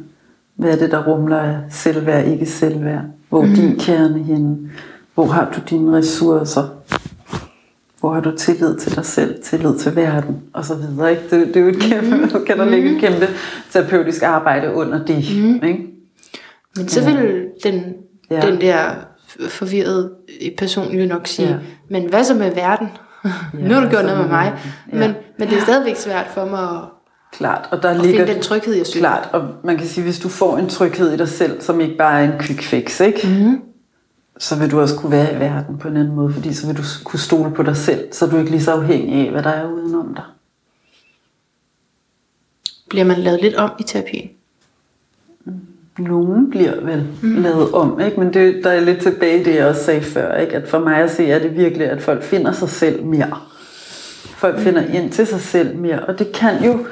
Hvad er det, der rumler af selvværd, ikke selvværd? Hvor er din kerne henne? Hvor har du dine ressourcer? Hvor har du tillid til dig selv, tillid til verden, og så videre. Ikke? Det, det er jo et kæmpe, mm. kan der ligge et kæmpe terapeutisk arbejde under det. Mm. Ikke? Men så vil den, Ja. den der forvirrede person jo nok sige, Ja. men hvad så med verden? nu har du gjort noget med mig. Ja. Men, men det er stadigvæk svært for mig at, Klart, og der at ligger den tryghed, jeg søger. Klart, og man kan sige, hvis du får en tryghed i dig selv, som ikke bare er en quick fix, ikke? Mm. Så vil du også kunne være i verden på en anden måde, fordi så vil du kunne stole på dig selv, så er du ikke lige så afhængig af, hvad der er udenom dig. Bliver man lavet lidt om i terapien? Nogen bliver vel mm. lavet om, ikke? men det, der er lidt tilbage i det, jeg også sagde før, ikke? at for mig at se, er det virkelig, at folk finder sig selv mere. Folk finder ind til sig selv mere, og det kan jo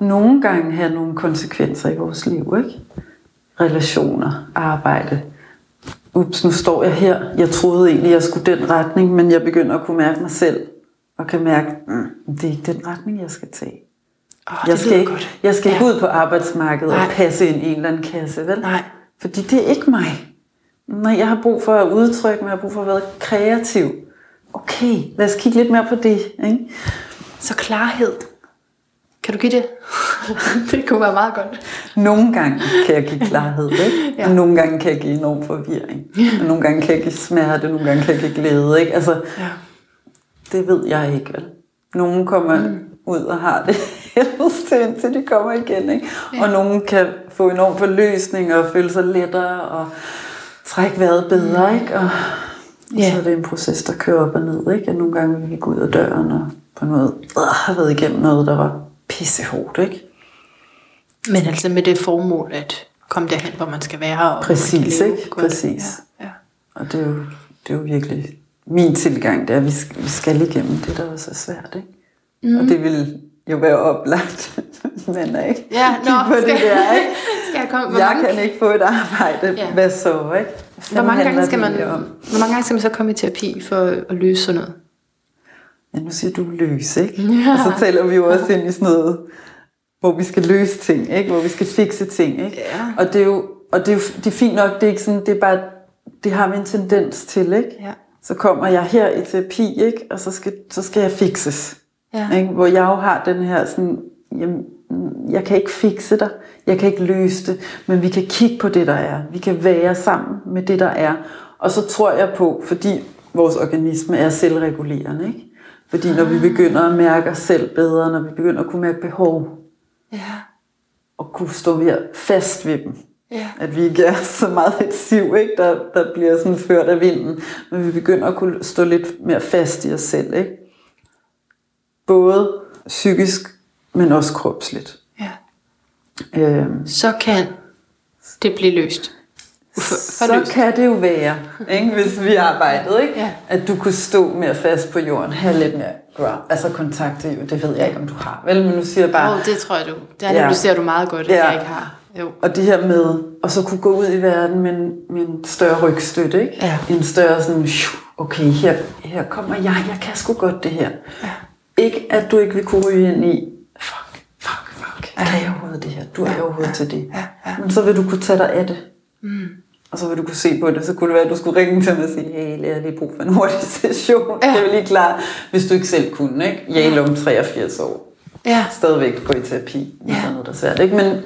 nogle gange have nogle konsekvenser i vores liv. Ikke? Relationer, arbejde. Ups, nu står jeg her. Jeg troede egentlig, jeg skulle den retning, men jeg begynder at kunne mærke mig selv, og kan mærke, mm, det er ikke den retning, jeg skal tage. Oh, Jeg skal, ikke, godt. jeg skal Ja. ikke ud på arbejdsmarkedet Nej. og passe ind i en eller anden kasse, vel? Nej. Fordi det er ikke mig. Nej, jeg har brug for at udtrykke mig, jeg har brug for at være kreativ. Okay, lad os kigge lidt mere på det. Ikke? Så klarhed. Kan du give det? det kunne være meget godt. Nogle gange kan jeg give klarhed, ikke? Ja. og nogle gange kan jeg give enorm forvirring. Og nogle gange kan jeg give smerte, nogle gange kan jeg give glæde. Ikke? Altså, Ja. det ved jeg ikke, vel? Nogle kommer mm. ud og har det helvedes til, indtil de kommer igen. Ikke? Ja. Og nogle kan få enorm forløsning og føle sig lettere og trække vejret bedre. Ikke? Og Og så er det en proces, der kører op og ned. Ikke? Og nogle gange vil vi gå ud af døren og på noget, øh, har været igennem noget, der var pissehårdt. Ikke? Men altså med det formål at komme derhen, hvor man skal være. Og Præcis, leve ikke? Præcis. Ja, ja. Og det er, jo, det er jo virkelig min tilgang, det er, at vi skal, vi skal igennem det, der er svært. Ikke? Mm. Og det vil jo være oplagt, men ikke? Ja, Kig nå, på det skal- der, ikke? Skal jeg komme? Hvor Jeg mange, kan ikke få et arbejde, Ja. hvad så, ikke? Hvor mange gange skal det man, om? hvor mange gange skal man så komme i terapi for at løse sådan noget? Ja, nu siger du løs, ikke? Ja. Og så taler vi jo også ind i sådan noget, hvor vi skal løse ting, ikke? Hvor vi skal fikse ting, ikke? Ja. Og det er jo, og det er jo det er fint nok, det er ikke sådan, det er bare, det har vi en tendens til, ikke? Ja. Så kommer jeg her i terapi, ikke? Og så skal, så skal jeg fikses. Ja. Ikke? Hvor jeg jo har den her sådan, jamen, jeg kan ikke fikse dig, jeg kan ikke løse det, men vi kan kigge på det, der er. Vi kan være sammen med det, der er. Og så tror jeg på, fordi vores organisme er selvregulerende, ikke? Fordi når vi begynder at mærke os selv bedre, når vi begynder at kunne mærke behov, Ja. og kunne stå mere fast ved dem, Ja. at vi ikke er så meget et siv, ikke? Der, der bliver sådan ført af vinden, men vi begynder at kunne stå lidt mere fast i os selv. Ikke? Både psykisk, men også kropsligt. ja. Øhm, Så kan det blive løst. Så kan det jo være, ikke? hvis vi arbejdede, ikke? Ja. at du kunne stå mere fast på jorden, have lidt mere ground, altså kontakt til jorden. Det ved jeg ikke, om du har, vel? Men nu siger jeg bare, Åh, oh, det tror jeg du. Det Ja. analyserer du meget godt, at Ja. jeg ikke har. Jo. Og det her med, og så kunne gå ud i verden med en, med en større rygstøtte, ikke? Ja. En større sådan, "Phew, okay, her, her kommer jeg, jeg kan sgu godt det her. Ja. Ikke at du ikke vil kunne ryge ind i, fuck, fuck, fuck, ja. kan jeg overhovedet det her? Du er overhovedet til det. Ja, ja. Men så vil du kunne tage dig af det. Mm. Og så vil du kunne se på det, så kunne det være, at du skulle ringe til mig og sige, hey, jeg har lige brug for en hurtig session. Ja. Det er lige klar, hvis du ikke selv kunne, ikke? Jale om 83 år Ja. stadigvæk gå i terapi, Ja. der er noget, der er svært. Ikke? Men,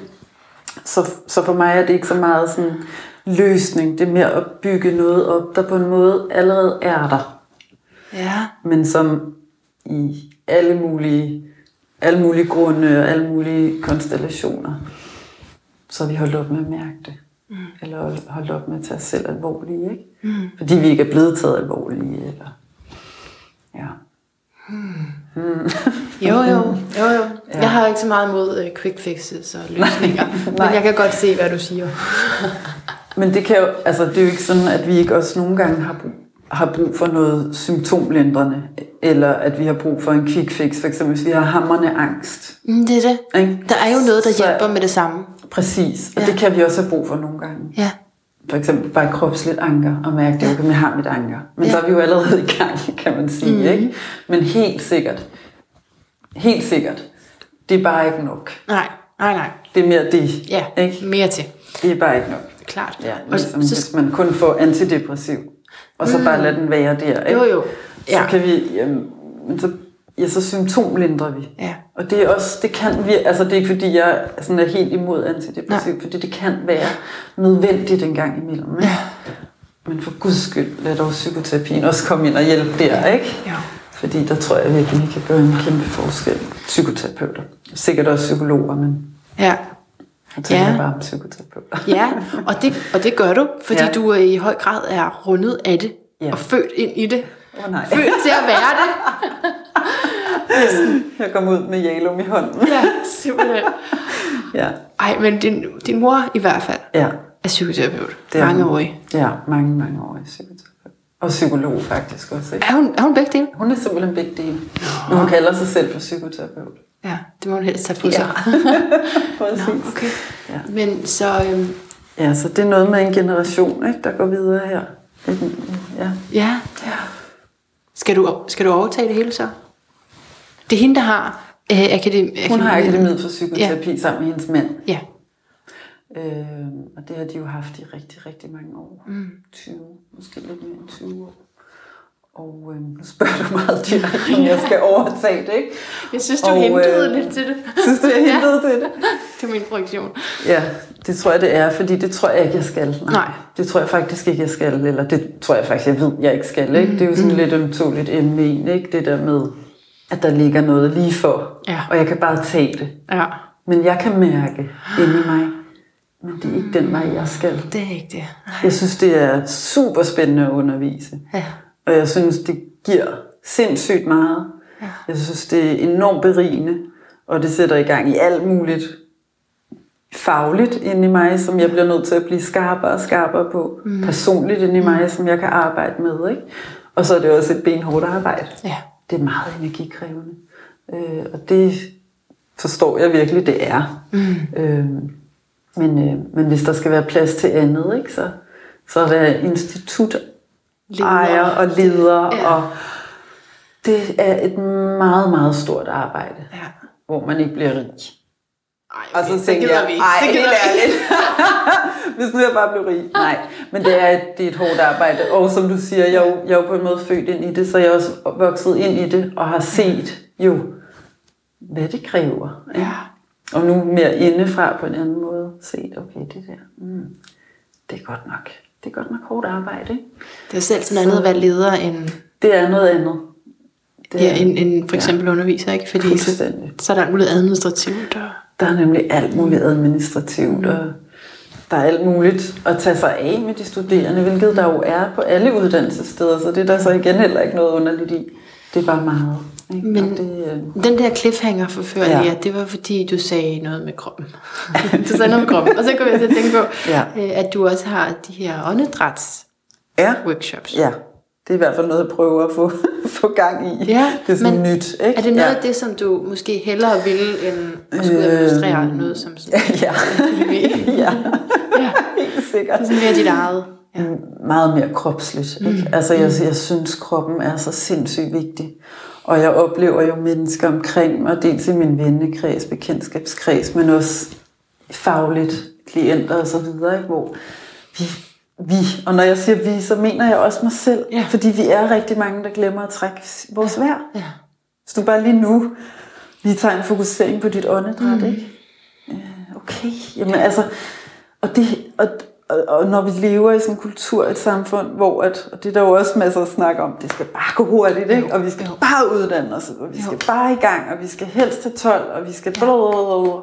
så, så for mig er det ikke så meget sådan løsning, det er mere at bygge noget op, der på en måde allerede er der, Ja. men som i alle mulige, alle mulige grunde og alle mulige konstellationer, så har vi holdt op med at mærke det. Mm. Eller holdt op med at tage os selv alvorlige, ikke? Mm. Fordi vi ikke er blevet taget alvorlige, eller... Ja. Jo, jo, jo, jo. Ja. Jeg har ikke så meget imod uh, quick fixes og løsninger, men jeg kan godt se, hvad du siger. Men det kan jo, altså det er jo ikke sådan, at vi ikke også nogle gange har brug, har brug for noget symptomlindrende, eller at vi har brug for en quick fix, for eksempel hvis vi har hammerne angst. Mm, det er det. Ikke? Der er jo noget, der Så- hjælper med det samme. Præcis, og Ja. ja. det kan vi også have brug for nogle gange. Ja. For eksempel bare kropsligt anker, og mærke, at okay, jeg har mit anker. Men Ja. så er vi jo allerede i gang, kan man sige. Mm. Ikke? Men helt sikkert, helt sikkert, det er bare ikke nok. Nej, nej, nej. Det er mere det. Ja, Ikke? mere til. Det er bare ikke nok. Klart. Ja, og ligesom, så, hvis man kun får antidepressiv, og så mm. bare lader den være der. Ikke? jo, jo. Så Ja. kan vi, jamen, men så, ja, så symptomlindrer vi. Ja. Og det er også, det kan vi, altså det er ikke fordi, jeg sådan er helt imod antidepressiv, fordi det kan være nødvendigt en gang imellem. Ikke? Men for guds skyld, lad dog psykoterapien også komme ind og hjælpe der, ikke? Ja. Fordi der tror jeg virkelig, vi kan gøre en kæmpe forskel. Psykoterapeuter. Sikkert også psykologer, men Ja. jeg tænker Ja. ja. bare om psykoterapeuter. Ja, og det, og det gør du, fordi ja. Ja. du er i høj grad er rundet af det, Ja. og født ind i det. Oh, nej. Født til at være det. Jeg kom ud med Jalum i hånden. Ja, simpelthen. Ja. Ej, men din, din mor i hvert fald Ja. er psykoterapeut. Det er Mange år. Ja, mange, mange år i psykoterapeut. Og psykolog faktisk også. Ikke? Er hun, er hun begge dele? Hun er simpelthen begge dele. Men hun kalder sig selv for psykoterapeut. Ja, det må hun helst tage på sig. Præcis. Nå, okay. Ja. Men så, øhm, Ja, så det er noget med en generation, ikke, der går videre her. Ja. ja. Skal du, skal du overtage det hele så? Det er hende, der har øh, akademi, Hun har akademiet for psykoterapi ja. sammen med hendes mand. Ja. Øh, og det har de jo haft i rigtig, rigtig mange år. Mm. 20, måske lidt mere end 20 år. Og øh, nu spørger du meget direkte, om jeg skal overtage det, ikke? Jeg synes, du Og, hentede øh, lidt til det. Synes du, jeg hentede til det? Det er min projektion. Ja, det tror jeg, det er, fordi det tror jeg ikke, jeg skal. Nej. Det tror jeg faktisk ikke, jeg skal, eller det tror jeg faktisk, jeg ved, jeg ikke skal. Ikke? Det er jo sådan lidt ømtåligt emne ikke? Det der med, at der ligger noget lige for, Ja. og jeg kan bare tage det. Ja. Men jeg kan mærke inde i mig, men det er ikke den vej, jeg skal. Det er ikke det. Jeg synes, det er super spændende at undervise. Ja. Og jeg synes, det giver sindssygt meget. Ja. Jeg synes, det er enormt berigende, og det sætter i gang i alt muligt fagligt inde i mig, som jeg bliver nødt til at blive skarpere og skarpere på. Mm. Personligt inde i mig, som jeg kan arbejde med. Ikke? Og så er det også et benhårdt arbejde. Ja. Det er meget energikrævende. Øh, og det forstår jeg virkelig, det er. Mm. Øh, men, øh, men hvis der skal være plads til andet, ikke, så, så er der institut ejer og leder, det, ja. og det er et meget, meget stort arbejde, ja. hvor man ikke bliver rig. Ej, og så tænker jeg, vi. ej, det helt ærligt. Hvis nu jeg bare blev rig. Nej, men det er, et, det er et hårdt arbejde. Og som du siger, jeg er, jo, jeg er jo på en måde født ind i det, så jeg er også vokset ind i det, og har set jo, hvad det kræver. Ikke? Ja. Og nu mere indefra på en anden måde set, okay, det der, mm, det er godt nok. Det er godt nok hårdt arbejde. Ikke? Det er selv sådan andet at være leder end, Det er noget andet. Det ja, end, end for eksempel ja. underviser, ikke? Fordi så, så er der alt muligt administrativt. Og... Der er nemlig alt muligt administrativt, og der er alt muligt at tage sig af med de studerende, hvilket der jo er på alle uddannelsessteder, så det er der så igen heller ikke noget underligt i. Det er bare meget. Ikke? Men Og det, øh, den der cliffhanger for før, ja. Ja. det var fordi, du sagde noget med kroppen. du sagde noget med kroppen. Og så kom jeg til at tænke på, Ja. øh, at du også har de her åndedræts ja, workshops. ja, det er i hvert fald noget, jeg prøver at få, få gang i. Ja, det er sådan men nyt. Ikke? Er det noget ja. af det, som du måske hellere ville, end at skulle Øhm, administrere noget som sådan Ja, ja. ja. helt sikkert. Det er sådan mere dit eget. Ja. meget mere kropsligt. Ikke? Mm. Altså, jeg, jeg synes, kroppen er så sindssygt vigtig. Og jeg oplever jo mennesker omkring mig, dels i min vennekreds, bekendtskabskreds, men også fagligt, klienter og så videre, ikke? hvor vi, vi, og når jeg siger vi, så mener jeg også mig selv, Ja. fordi vi er rigtig mange, der glemmer at trække vores vejr. Ja. Hvis du bare lige nu lige tager en fokusering på dit åndedræt, mm. ikke? Øh, Okay, jamen altså, og, det, og, og, og når vi lever i sådan en kultur, et samfund, hvor, at, og det er der jo også masser at snakke om, det skal bare gå hurtigt, ikke? og vi skal bare uddanne os, og vi skal bare i gang, og vi skal helst til 12, og vi skal... Blablabla.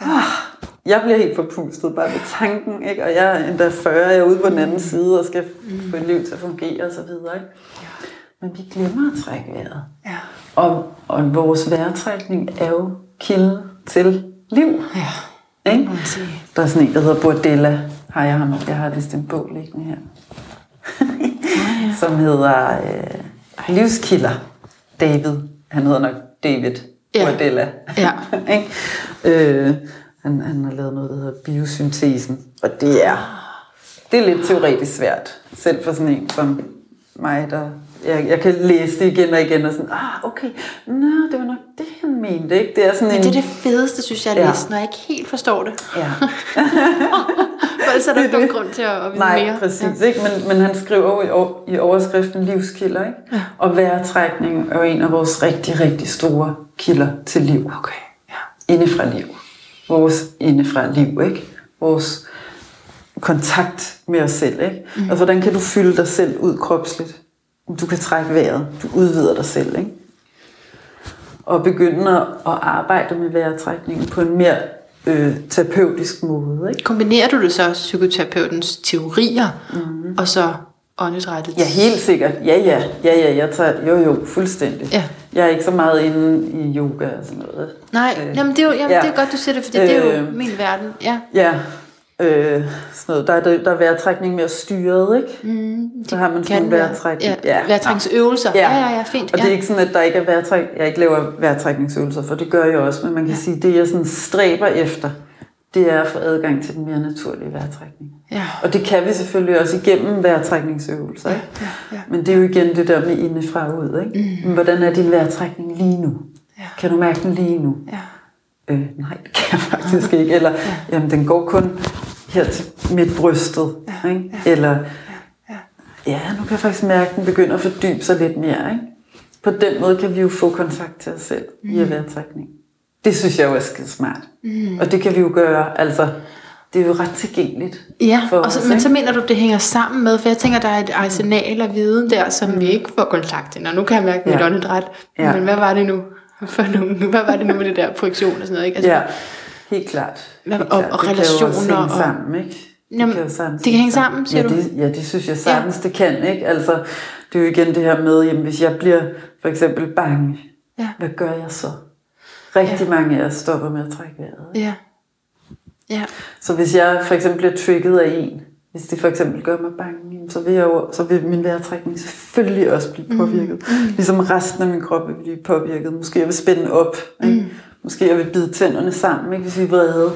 Ah, Jeg bliver helt forpustet bare ved tanken, ikke? og jeg er endda 40, jeg er ude på den anden side, og skal få et liv til at fungere osv. Ikke? Men vi glemmer at trække vejret. Ja. Og, og vores vejrtrækning er jo kilden til liv. Ja. Ikke? Der er sådan en, der hedder Bordella. Har jeg ham? Jeg har vist en bog liggende her. Som hedder øh, Livskilder. David. Han hedder nok David Ja. Bordella. Ja. Øh, han, han har lavet noget, der hedder biosyntesen. Og det er, det er lidt teoretisk svært. Selv for sådan en som mig, der... Jeg, jeg kan læse det igen og igen og sådan, ah, okay, nå, det var nok det, han mente, ikke? Det er sådan Men en... det er det fedeste, synes jeg, at Ja. læse, når jeg ikke helt forstår det. Ja. For ellers er der er ikke nogen grund til at, vide Nej, mere. præcis. Ja. Ikke? Men, men han skriver jo i, i overskriften livskilder. Ikke? Ja. Og vejrtrækning er en af vores rigtig, rigtig store kilder til liv. Okay, ja. Indefra liv. Vores indefra liv. Ikke? Vores kontakt med os selv. Ikke? Mm. Altså, hvordan kan du fylde dig selv ud kropsligt? Du kan trække vejret. Du udvider dig selv. Ikke? Og begynde at arbejde med vejrtrækningen på en mere øh, terapeutisk måde. Ikke? Kombinerer du det så psykoterapeutens teorier, mm. og så åndedrættet? Ja, helt sikkert. Ja, ja. Ja, ja, jeg tager, jo, jo, fuldstændig. Ja. Jeg er ikke så meget inde i yoga og sådan noget. Nej, Øh, jamen, det, er jo, jamen, ja. det er godt, du siger det, fordi det er jo Øh, min verden. Ja. Ja, øh, sådan noget. Der er, der, der er vejrtrækning mere styret, ikke? Mm, så har man sådan en vejrtrækning. Ja, vejrtrækningsøvelser. Ja. ja, ja, ja, fint. Og det er ja. ikke sådan, at der ikke er vejrtræk, jeg ikke laver vejrtrækningsøvelser, for det gør jeg også, men man kan ja. sige, det jeg sådan stræber efter, det er at få adgang til den mere naturlige vejrtrækning. Ja. Og det kan vi selvfølgelig også igennem vejrtrækningsøvelser. Ikke? ja, ja. Men det er jo igen det der med indefra og ud. Ikke? Mm. Men hvordan er din vejrtrækning lige nu? Ja. Kan du mærke den lige nu? Ja. Øh, nej, det kan jeg faktisk ikke. Eller, jamen, den går kun her til midt brystet. Ja, Ikke? ja, Eller, ja. ja, nu kan jeg faktisk mærke, at den begynder at fordybe sig lidt mere. Ikke? På den måde kan vi jo få kontakt til os selv mm. via vejrtrækning. Det synes jeg jo er skide smart. Mm. Og det kan vi jo gøre, altså, det er jo ret tilgængeligt. Ja, for og så, os, men så mener du, det hænger sammen med, for jeg tænker, der er et arsenal af viden der, som vi ikke får kontakt til. Og nu kan jeg mærke mit Ja. åndedræt, Ja. men hvad var det nu? For nogle, hvad var det nu med det der projektion og sådan noget? Ikke? Altså, Ja, helt klart. Helt og, klart. og Det kan jo også relationer. sammen, ikke? Jamen, kan sagtens det kan hænge sammen, siger ja, du? Det, ja, det synes jeg sagtens, ja. det kan, ikke? Altså, det er jo igen det her med, jamen, hvis jeg bliver for eksempel bange, Ja. hvad gør jeg så? Rigtig ja. mange af os stopper med at trække vejret. Ikke? ja. Ja. Så hvis jeg for eksempel bliver trigget af en, hvis det for eksempel gør mig bange, så vil, jeg jo, så vil min vejrtrækning selvfølgelig også blive påvirket. Mm. Ligesom resten af min krop vil blive påvirket. Måske jeg vil spænde op. Ikke? Mm. Måske jeg vil bide tænderne sammen, ikke? hvis vi vrede.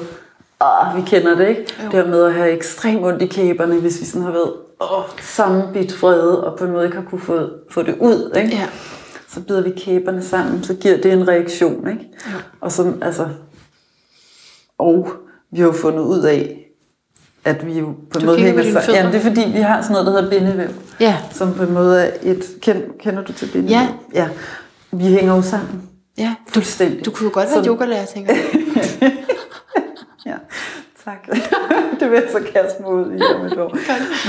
Åh, vi kender det, ikke? Jo. Det her med at have ekstremt ondt i kæberne, hvis vi sådan har været åh, sammenbidt vrede, og på en måde ikke har kunne få, få det ud. Ikke? Ja. Så bider vi kæberne sammen, så giver det en reaktion. Ikke? Ja. Og, så, altså, og vi har jo fundet ud af, at vi jo på en Du måde hænger fødder. Jamen, det er fordi, vi har sådan noget, der hedder bindevæv. Ja. Som på en måde er et... Kend, kender du til bindevæv? Ja. ja. Vi hænger jo sammen. Ja. Fuldstændig. Du kunne jo godt være yogalærer, tænker jeg. Ja, tak. det vil jeg så kaste mig ud i om et år.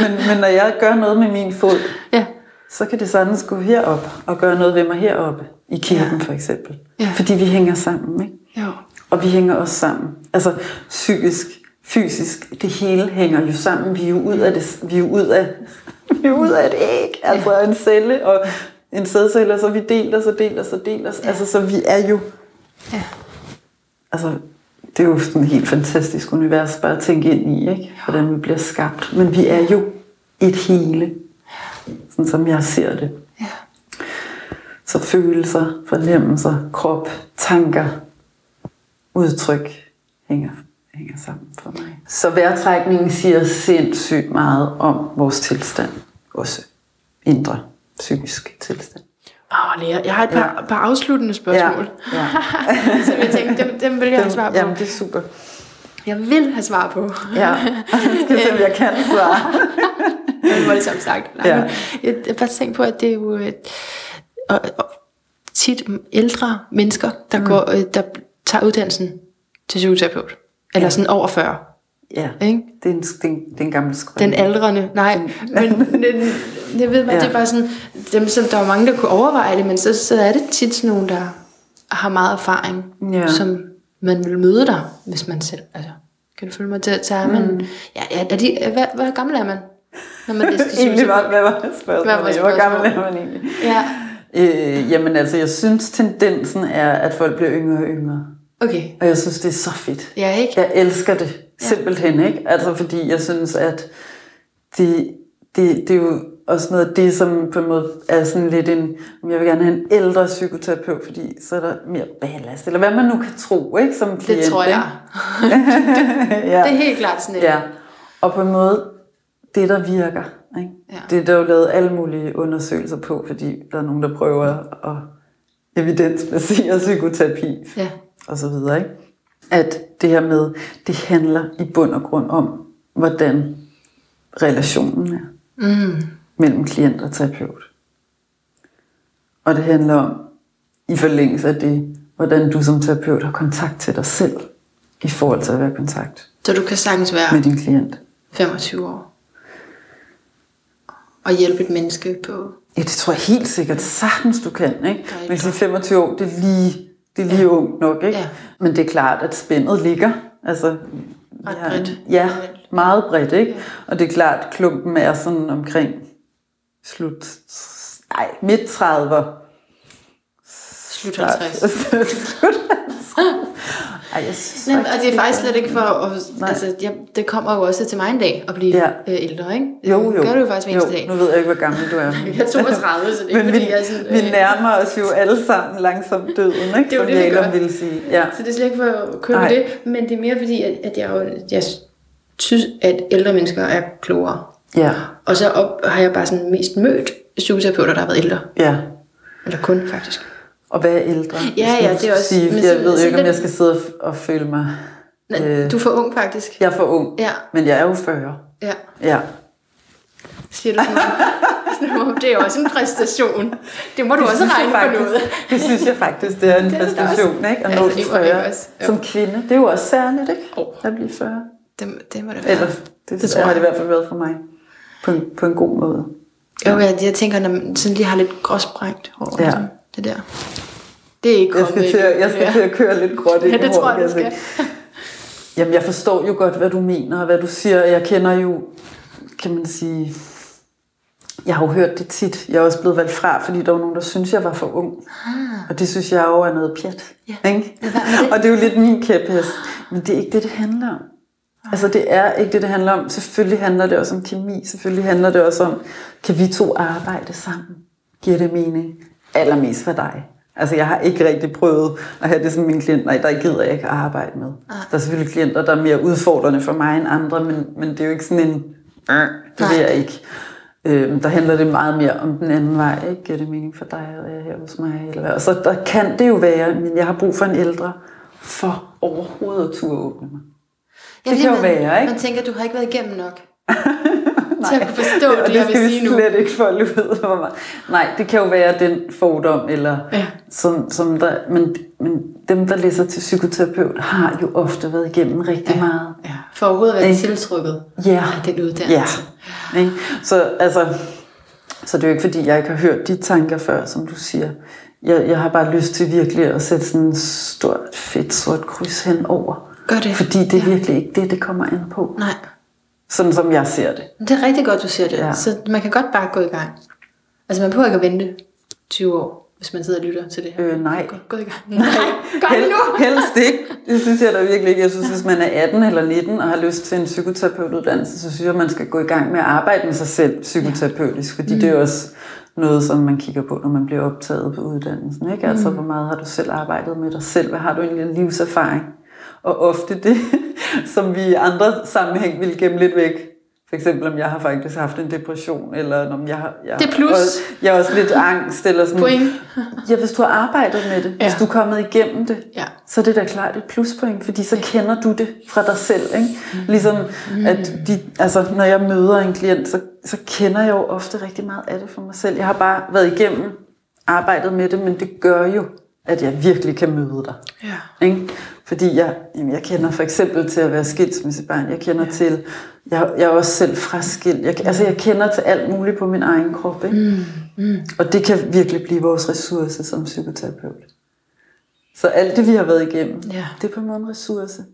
Men, men når jeg gør noget med min fod, Ja. så kan det sagtens gå herop og gøre noget ved mig heroppe. I kæben Ja. for eksempel. Ja. Fordi vi hænger sammen, ikke? Jo. Og vi hænger også sammen. Altså psykisk, fysisk, det hele hænger jo sammen. Vi er jo ud af det, vi er jo ud af, vi er ud af et æg, altså en celle, og en sædcelle, og så vi deler, så deler, så deler. Ja. Altså, så vi er jo, Ja. altså, det er jo sådan et helt fantastisk univers bare at tænke ind i, ikke? Hvordan vi bliver skabt. Men vi er jo et hele, sådan som jeg ser det. Ja. Så følelser, fornemmelser, krop, tanker, udtryk hænger, hænger sammen for mig. Så vejrtrækningen siger sindssygt meget om vores tilstand. Også indre psykisk tilstand. Åh, Lea, jeg har et par, ja. par afsluttende spørgsmål, Ja, ja. som jeg tænkte, dem, dem vil jeg have svar på. Jamen, det er super. Jeg vil have svar på. Ja, skal se, om jeg kan svare. Det var ligesom sagt. Nej, Ja. Jeg har bare tænkt på, at det er jo øh, og, og tit ældre mennesker, der, mm. går, øh, der tager uddannelsen til psykoterapeut. Eller Ja. sådan over 40. Ja, Ikke? det er en, det er en, det er en gammel skrøn. Den aldrende, nej, men, men jeg ved bare, Ja. det er bare sådan, dem, som der er mange, der kunne overveje det, men så, så er det tit sådan nogen, der har meget erfaring, Ja. som man vil møde dig, hvis man selv, altså, kan du følge mig til, er man, Mm. ja, ja, er de, hvad, hvad gammel er man, når man til egentlig var, hvad var spørgsmålet? Hvad var Hvor gammel spørgsmålet? er man egentlig? Ja, Øh, jamen altså, jeg synes tendensen er, at folk bliver yngre og yngre. okay, Og jeg synes, det er så fedt. ja, ikke? Jeg elsker det simpelthen, ikke? Altså fordi jeg synes, at det, det, det er jo også noget af det, som på en måde er sådan lidt en, om jeg vil gerne have en ældre psykoterapeut, fordi så er der mere ballast, eller hvad man nu kan tro, ikke? Som klient, Det tror jeg. Ja. Det er helt klart sådan et. Ja, og på en måde, det der virker, ikke? Ja. det er der jo lavet alle mulige undersøgelser på, fordi der er nogen, der prøver at evidensbasere psykoterapi Ja. og så videre. Ikke? At det her med, det handler i bund og grund om, hvordan relationen er Mm. mellem klient og terapeut. Og det handler om, i forlængelse af det, hvordan du som terapeut har kontakt til dig selv, i forhold til at være i kontakt Så du kan sagtens være med din klient. 25 år og hjælpe et menneske på... Ja, det tror jeg helt sikkert sagtens, du kan. Ikke? Men sige 25 år, det er lige, det er lige ja. ungt nok. Ikke? Ja. Men det er klart, at spændet ligger. Altså, Ret ja, bredt. Ja, meget bredt. Ikke? Og det er klart, at klumpen er sådan omkring slut, nej, midt 30'er. Slut 50. slut 50. Ej, jeg synes Nej, og det er faktisk slet ikke for at... Nej. Altså, ja, det kommer jo også til mig en dag at blive Ja. øh, ældre, ikke? Jo, jo. Gør det jo faktisk hver eneste dag. Nu ved jeg ikke, hvor gammel du er. Jeg er 32, så det er Men ikke vi, fordi, jeg er sådan... vi nærmer os jo alle sammen langsomt døden, ikke? Det er jo som det, vi gør. ville sige. Ja. Så det er slet ikke for at med det, men det er mere fordi, at, at jeg, jo, jeg synes, at ældre mennesker er klogere. ja, Og så op, har jeg bare sådan mest mødt psykoterapeuter, der har været ældre. ja. Eller kun, faktisk. Og være ældre. Ja, ja, det er også- Sige, men jeg så- ved så ikke, om jeg skal sidde og, føle mig... Nej, Øh. Du er for ung, faktisk. Jeg er for ung, Ja, men jeg er jo 40. ja. Ja. Siger du sådan? Sådan Det er også en præstation. Det må du også regne for faktisk, noget. Det synes jeg faktisk, det er en Det er præstation, ikke? At Ja, nå det 40 også. Jo. som kvinde. Det er jo også særligt, ikke? Åh. At blive 40. Det, det må det være. Eller, det, Det det tror har jeg. det i hvert fald været for mig. På en, på en god måde. Jo, jeg, jeg tænker, når man sådan lige har lidt gråsprængt hår. Ja. Ja. Det der. Det er ikke Jeg skal, til, at- jeg skal ja. til at køre lidt gråt ind Ja, det tror jeg, du skal. Jamen, jeg forstår jo godt, hvad du mener, og hvad du siger. Jeg kender jo, kan man sige, jeg har jo hørt det tit. Jeg er også blevet valgt fra, fordi der var nogen, der synes, jeg var for ung. Ah. Og det synes jeg jo er noget pjat. Ja. Ikke? Det? Og det er jo lidt min kæphest. Men det er ikke det, det handler om. Ah. Altså det er ikke det, det handler om. Selvfølgelig handler det også om kemi. Selvfølgelig handler det også om, kan vi to arbejde sammen? Giver det mening? Allermest for dig. Altså jeg har ikke rigtig prøvet at have det som min klient, nej, der gider jeg ikke at arbejde med. Ah. Der er selvfølgelig klienter, der er mere udfordrende for mig end andre, men, men det er jo ikke sådan en, det vil jeg ikke. Øh, der handler det meget mere om den anden vej, ikke? Giver det mening for dig, og jeg her hos mig? Eller hvad? Og så der kan det jo være, men jeg har brug for en ældre, for overhovedet at turde åbne mig. Ja, det kan man, jo være, ikke? Man tænker, du har ikke været igennem nok. Nej, til at kunne forstå det, det, jeg vil sige nu. Det skal vi slet ikke folde ud for mig. Nej, det kan jo være den fordom, eller ja. som, som der, men, men dem, der læser til psykoterapeut, har jo ofte været igennem rigtig ja. meget. Ja. For overhovedet at være tiltrukket ja. af den uddannelse. Ja. ja. Så altså, så det er jo ikke fordi, jeg ikke har hørt de tanker før, som du siger. Jeg, jeg har bare lyst til virkelig at sætte sådan en stort, fedt, sort kryds hen over. Gør det. Fordi det er ja. virkelig ikke det, det kommer ind på. Nej. Sådan som jeg ser det. Det er rigtig godt, du ser det. Ja. Så man kan godt bare gå i gang. Altså man behøver ikke at vente 20 år, hvis man sidder og lytter til det her. Øh, nej. Gå, gå i gang. Nej, gør Hel, nu. helst ikke. Det synes jeg da virkelig ikke. Jeg synes, hvis man er 18 eller 19 og har lyst til en psykoterapeutuddannelse, så synes jeg, man skal gå i gang med at arbejde med sig selv psykoterapeutisk. Fordi mm. det er også noget, som man kigger på, når man bliver optaget på uddannelsen. Ikke? Altså, mm. hvor meget har du selv arbejdet med dig selv? Hvad har du egentlig livserfaring? Og ofte det, som vi i andre sammenhæng vil gemme lidt væk. For eksempel om jeg har faktisk haft en depression, eller om jeg har... Jeg, det er plus. Også, jeg har også lidt angst, eller sådan Point. Ja, hvis du har arbejdet med det, ja. hvis du er kommet igennem det, ja. så er det da klart et pluspoint, fordi så kender du det fra dig selv. Ikke? Mm. Ligesom, mm. at de, altså, når jeg møder en klient, så, så kender jeg jo ofte rigtig meget af det for mig selv. Jeg har bare været igennem arbejdet med det, men det gør jo, at jeg virkelig kan møde dig. Ja. Ikke? Fordi jeg, jamen jeg kender for eksempel til at være skilsmissebarn. Jeg kender ja. til, jeg, jeg er også selv fraskilt. Jeg, altså jeg kender til alt muligt på min egen krop. Ikke? Mm. Mm. Og det kan virkelig blive vores ressource som psykoterapeut. Så alt det, vi har været igennem, ja. det er på en måde en ressource.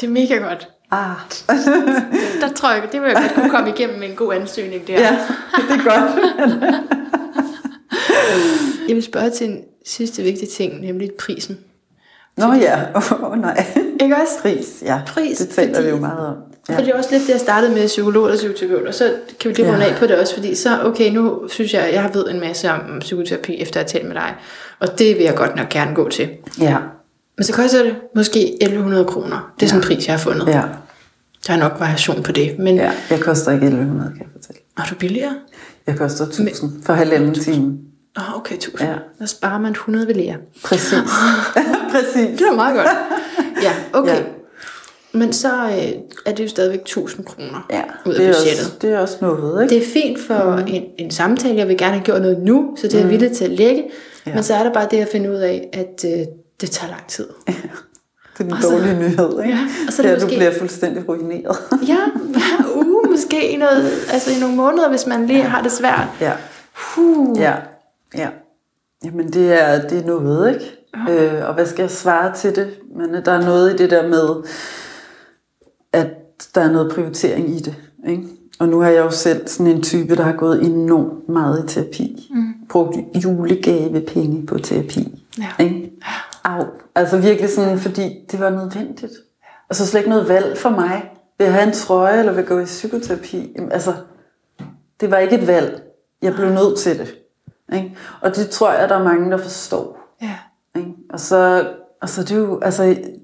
Det er mega godt. Ah. der tror jeg, det vil jeg godt kunne komme igennem med en god ansøgning der. Ja, det er godt. jeg vil spørge til en sidste vigtig ting, nemlig prisen. Nå ja, åh oh, nej. Ikke også? Pris, ja. Pris, det taler fordi, vi jo meget om. Ja. For det er også lidt det, jeg startede med psykolog og psykoterapeut, og så kan vi lige runde ja. af på det også, fordi så, okay, nu synes jeg, jeg har ved en masse om psykoterapi, efter at have talt med dig, og det vil jeg godt nok gerne gå til. Ja. Men så koster det måske 1100 kroner. Det er sådan en pris, jeg har fundet. Ja. Der er nok variation på det. Men... Ja, jeg koster ikke 1100, kan jeg fortælle. Er du billigere? Jeg koster 1000 men... for halvanden time. Oh, okay, 1000. Ja. Der sparer man 100 ved lære. Præcis. Præcis. Det var meget godt. Ja, okay. Ja. Men så øh, er det jo stadigvæk 1000 kroner ja, ud af det er budgettet. Også, det er også noget, ikke? Det er fint for mm. en, en samtale. Jeg vil gerne have gjort noget nu, så det er jeg mm. villig til at lægge. Ja. Men så er der bare det at finde ud af, at øh, det tager lang tid. Ja. Det er den dårlige så, nyhed, ikke? Ja, og så det, det måske, du bliver fuldstændig ruineret. ja, hver uge måske i, noget, altså i nogle måneder, hvis man lige ja. har det svært. Ja. Huh. Ja, ja. Jamen det er, det er noget, ikke? Okay. Øh, og hvad skal jeg svare til det? Men der er noget i det der med, at der er noget prioritering i det. Ikke? Og nu har jeg jo selv sådan en type, der har gået enormt meget i terapi. Mm. Brugt julegavepenge på terapi. Ja. Ikke? Au. Altså virkelig sådan, fordi det var nødvendigt. Og så slet ikke noget valg for mig. Vil jeg have en trøje, eller vil jeg gå i psykoterapi? Jamen, altså, det var ikke et valg. Jeg blev nødt til det. Ikke? Og det tror jeg, der er mange, der forstår. Ja. Ikke? Og så, og så det er jo, altså,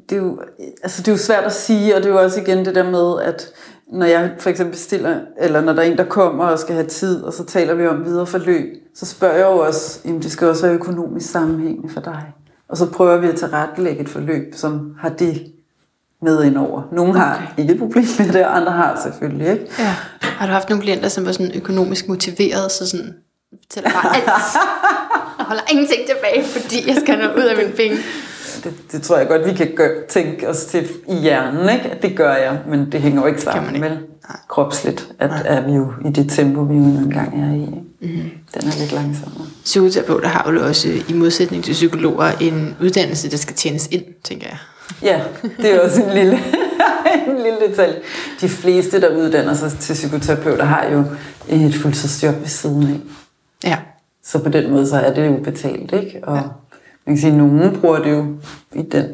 det er jo, altså det er jo svært at sige, og det er jo også igen det der med, at når jeg for eksempel bestiller, eller når der er en, der kommer og skal have tid, og så taler vi om videre forløb, så spørger jeg jo også, jamen det skal også være økonomisk sammenhængende for dig. Og så prøver vi at tilrettelægge et forløb, som har det med ind over. Nogle har okay. ikke et problem med det, og andre har selvfølgelig ikke. Ja. Har du haft nogle klienter, som var sådan økonomisk motiveret, så sådan fortæller bare alt. Jeg holder ingenting tilbage, fordi jeg skal nå ud af mine penge. Det, det tror jeg godt, vi kan gøre, tænke os til i hjernen, ikke? At det gør jeg, men det hænger jo ikke sammen med kropsligt, at Nej. er vi jo i det tempo, vi jo engang er i. Ikke? Mm. Den er lidt langsommere. Psykoterapeuter har jo også, i modsætning til psykologer, en uddannelse, der skal tjenes ind, tænker jeg. Ja, det er også en lille, en lille detalje. De fleste, der uddanner sig til psykoterapeuter, har jo et fuldtidsjob ved siden af. Ja. Så på den måde, så er det jo betalt, ikke? Og ja. man kan sige, at nogen bruger det jo i den,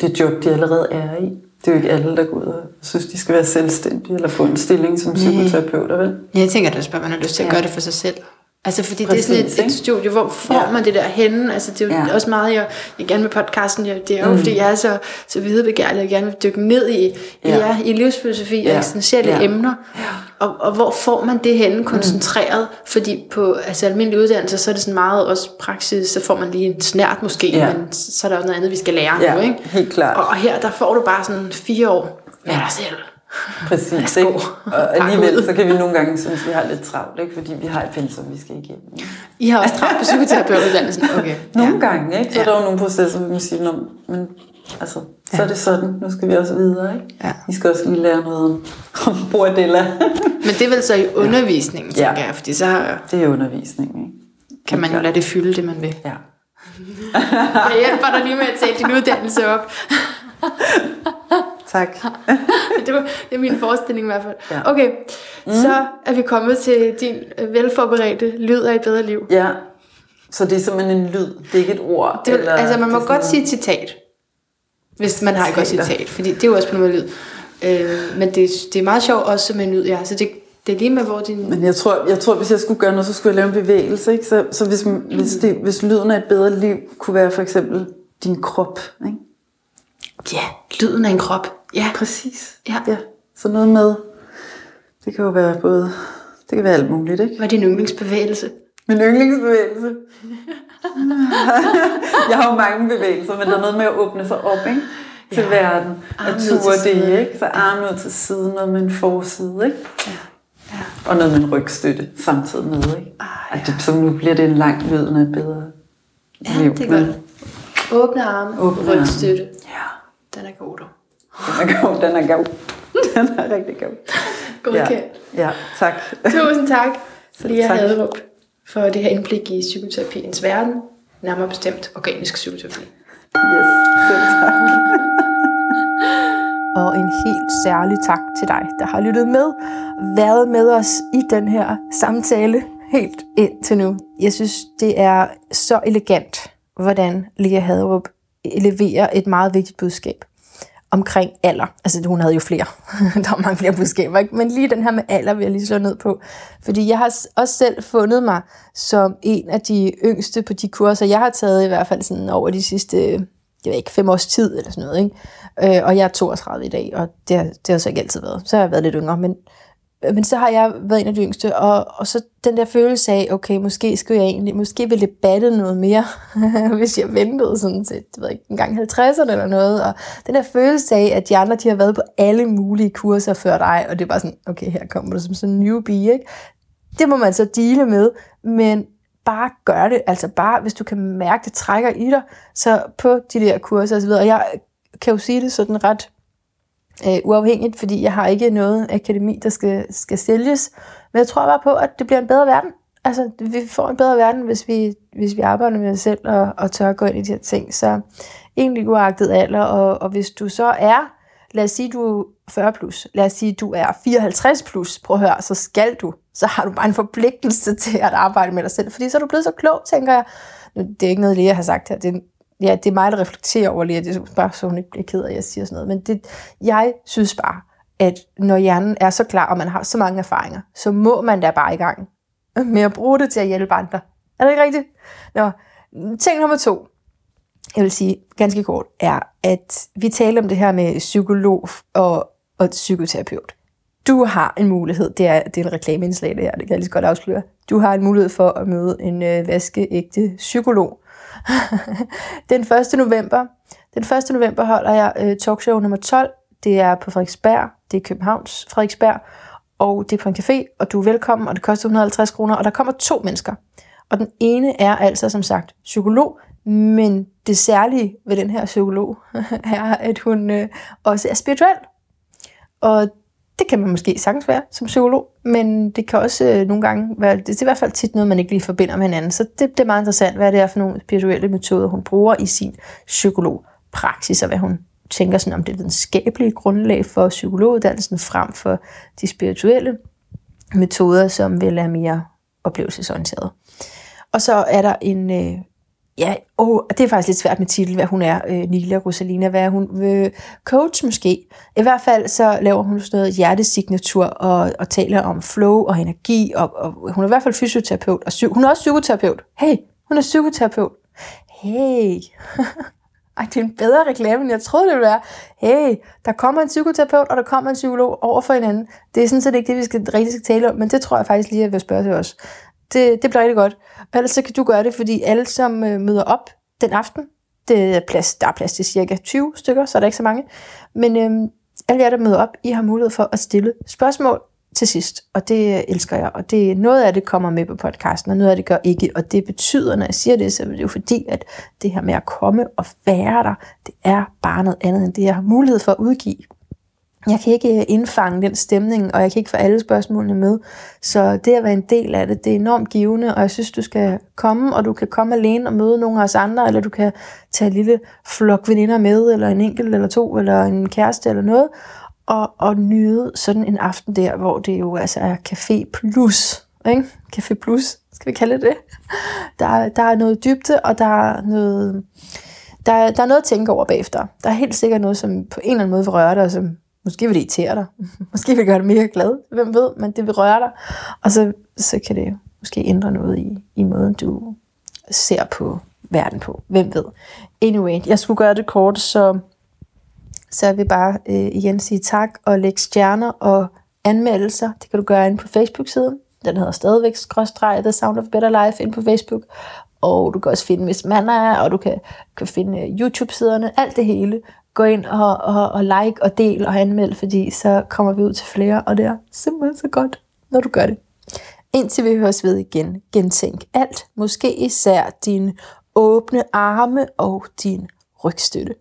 det job, de allerede er i. Det er jo ikke alle, der går ud og synes, de skal være selvstændige eller få en stilling som psykoterapeuter, vel? Jeg tænker at man har lyst til at ja. gøre det for sig selv. Altså fordi Præcis, det er sådan et, et studie, hvor får ja. man det der henne? Altså det er jo ja. også meget, jeg, jeg gerne med podcasten, jeg, det er jo mm. fordi jeg er så, så videbegærlig, jeg gerne vil dykke ned i, ja. Ja, i livsfilosofi ja. og essentielle ja. emner. Ja. Og, og hvor får man det henne koncentreret? Mm. Fordi på altså, almindelig uddannelse, så er det sådan meget også praksis, så får man lige en snært måske, ja. men så er der også noget andet, vi skal lære ja, nu. Ikke? helt klart. Og, og her, der får du bare sådan fire år med ja. dig selv. Præcis, ikke? Og alligevel så kan vi nogle gange synes, vi har lidt travlt, ikke? fordi vi har et pensum, vi skal igennem. I har også travlt på psykoterapeutuddannelsen? Okay. Nogle ja. gange, ikke? Så ja. er der jo nogle processer, hvor man siger, men altså, så ja. er det sådan, nu skal vi også videre, ikke? Ja. Vi skal også lige lære noget om, om bordella. men det er vel så i undervisningen, ja. tænker jeg, fordi så... Det er undervisning, ikke? Kan man jo lade det fylde, det man vil. Ja. jeg hjælper dig lige med at tage din uddannelse op. Tak. det, var, det er min forestilling i hvert fald. Ja. Okay, mm. så er vi kommet til din øh, velforberedte lyd af et bedre liv. Ja, så det er simpelthen en lyd, det er ikke et ord? Det, eller altså man må godt sige citat, hvis man har et godt citat, fordi det er jo også på noget lyd. Øh, men det, det er meget sjovt også med en lyd, ja. Så det, det er lige med, hvor din... Men jeg tror, jeg tror, hvis jeg skulle gøre noget, så skulle jeg lave en bevægelse. Ikke? Så, så hvis, mm. hvis, det, hvis lyden af et bedre liv kunne være for eksempel din krop. Ikke? Ja, lyden af en krop. Ja. Præcis. Ja. ja. Så noget med, det kan jo være både, det kan være alt muligt, ikke? Hvad er din yndlingsbevægelse? Min yndlingsbevægelse? jeg har jo mange bevægelser, men der er noget med at åbne sig op, ikke? Til ja. verden. At ture det, ikke? Så armen ud til siden, noget med en forside, ikke? Ja. Ja. Og noget med en rygstøtte samtidig med, ikke? Ah, ja. At det, så nu bliver det en lang lyd, når bedre Ja, liv. det er godt. Åbne arme, Åbne rygstøtte. Ja. Den er god, du. Den er god, den er god. Den er rigtig god. Godkendt. Ja, ja tak. Tusind tak, Lia Haderup, for det her indblik i psykoterapiens verden, nærmere bestemt organisk psykoterapi. Yes, selv tak. Og en helt særlig tak til dig, der har lyttet med, været med os i den her samtale helt ind til nu. Jeg synes, det er så elegant, hvordan Lia Haderup leverer et meget vigtigt budskab omkring alder. Altså hun havde jo flere. der var mange flere budskaber, ikke? Men lige den her med alder vil jeg lige slå ned på. Fordi jeg har også selv fundet mig som en af de yngste på de kurser, jeg har taget i hvert fald sådan over de sidste, jeg ved ikke, fem års tid eller sådan noget. Ikke? Øh, og jeg er 32 i dag, og det har, det har så ikke altid været. Så har jeg været lidt yngre, men Øh, men så har jeg været en af de yngste, og, og så den der følelse af, okay, måske skulle jeg egentlig, måske ville det batte noget mere, hvis jeg ventede sådan set, jeg ved ikke, en gang 50'erne eller noget, og den der følelse af, at de andre, de har været på alle mulige kurser før dig, og det er bare sådan, okay, her kommer du som sådan en newbie, ikke? Det må man så dele med, men bare gør det, altså bare, hvis du kan mærke, det trækker i dig, så på de der kurser osv., og jeg kan jo sige det sådan ret øh, uafhængigt, fordi jeg har ikke noget akademi, der skal, skal sælges. Men jeg tror bare på, at det bliver en bedre verden. Altså, vi får en bedre verden, hvis vi, hvis vi arbejder med os selv og, og tør at gå ind i de her ting. Så egentlig uagtet alder, og, og hvis du så er, lad os sige, du er 40 plus, lad os sige, du er 54 plus, prøv at høre, så skal du, så har du bare en forpligtelse til at arbejde med dig selv, fordi så er du blevet så klog, tænker jeg. Nu, det er ikke noget, jeg har sagt her, det er ja, det er mig, der reflekterer over lige, at det er bare så hun ikke bliver ked af, at jeg siger sådan noget. Men det, jeg synes bare, at når hjernen er så klar, og man har så mange erfaringer, så må man da bare i gang med at bruge det til at hjælpe andre. Er det ikke rigtigt? Nå, ting nummer to, jeg vil sige ganske kort, er, at vi taler om det her med psykolog og, og psykoterapeut. Du har en mulighed, det er, det er en reklameindslag det her, det kan jeg lige så godt afsløre. Du har en mulighed for at møde en øh, vaskeægte psykolog, den 1. november. Den 1. november holder jeg øh, talkshow nummer 12. Det er på Frederiksberg. Det er Københavns Frederiksberg. Og det er på en café, og du er velkommen, og det koster 150 kroner, og der kommer to mennesker. Og den ene er altså, som sagt, psykolog, men det særlige ved den her psykolog er, at hun øh, også er spirituel. Og det kan man måske sagtens være som psykolog, men det kan også øh, nogle gange være, det er i hvert fald tit noget, man ikke lige forbinder med hinanden. Så det, det er meget interessant, hvad det er for nogle spirituelle metoder, hun bruger i sin psykologpraksis, og hvad hun tænker sådan om det videnskabelige grundlag for psykologuddannelsen frem for de spirituelle metoder, som vil være mere oplevelsesorienteret. Og så er der en, øh, ja, oh, det er faktisk lidt svært med titel, hvad hun er, øh, Nila Rosalina, hvad er hun? Øh, coach måske. I hvert fald så laver hun sådan noget hjertesignatur og, og taler om flow og energi, og, og hun er i hvert fald fysioterapeut, og sy- hun er også psykoterapeut. Hey, hun er psykoterapeut. Hey, ej, det er en bedre reklame, end jeg troede, det ville være. Hey, der kommer en psykoterapeut, og der kommer en psykolog over for hinanden. Det er sådan set ikke det, vi skal rigtig skal tale om, men det tror jeg faktisk lige, at jeg vil spørge til os. Det, det bliver rigtig godt. Og ellers så kan du gøre det, fordi alle, som øh, møder op den aften, det er plads, der er plads til cirka 20 stykker, så er der ikke så mange. Men øh, alle jer, der møder op, I har mulighed for at stille spørgsmål til sidst, og det øh, elsker jeg. Og det, noget af det kommer med på podcasten, og noget af det gør ikke. Og det betyder, når jeg siger det, så er det jo fordi, at det her med at komme og være der, det er bare noget andet end det, jeg har mulighed for at udgive. Jeg kan ikke øh, indfange den stemning, og jeg kan ikke få alle spørgsmålene med. Så det at være en del af det, det er enormt givende, og jeg synes, du skal komme, og du kan komme alene og møde nogle af os andre, eller du kan tage en lille flok veninder med, eller en enkelt eller to, eller en kæreste eller noget, og, og nyde sådan en aften der, hvor det jo altså er café plus, ikke? Café plus, skal vi kalde det? Der, der er noget dybde, og der er noget, der, der er noget at tænke over bagefter. Der er helt sikkert noget, som på en eller anden måde vil røre dig, som måske vil det irritere dig. Måske vil det gøre dig mere glad. Hvem ved, men det vil røre dig. Og så, så kan det måske ændre noget i, i måden, du ser på verden på. Hvem ved. Anyway, jeg skulle gøre det kort, så så jeg vil bare øh, igen sige tak og lægge stjerner og anmeldelser. Det kan du gøre inde på Facebook-siden. Den hedder stadigvæk skråstreg The Sound of Better Life inde på Facebook. Og du kan også finde Miss Manna, og du kan, kan finde øh, YouTube-siderne, alt det hele. Gå ind og, og, og like og del og anmeld, fordi så kommer vi ud til flere, og det er simpelthen så godt, når du gør det. Indtil vi høres ved igen, gentænk alt, måske især dine åbne arme og din rygstøtte.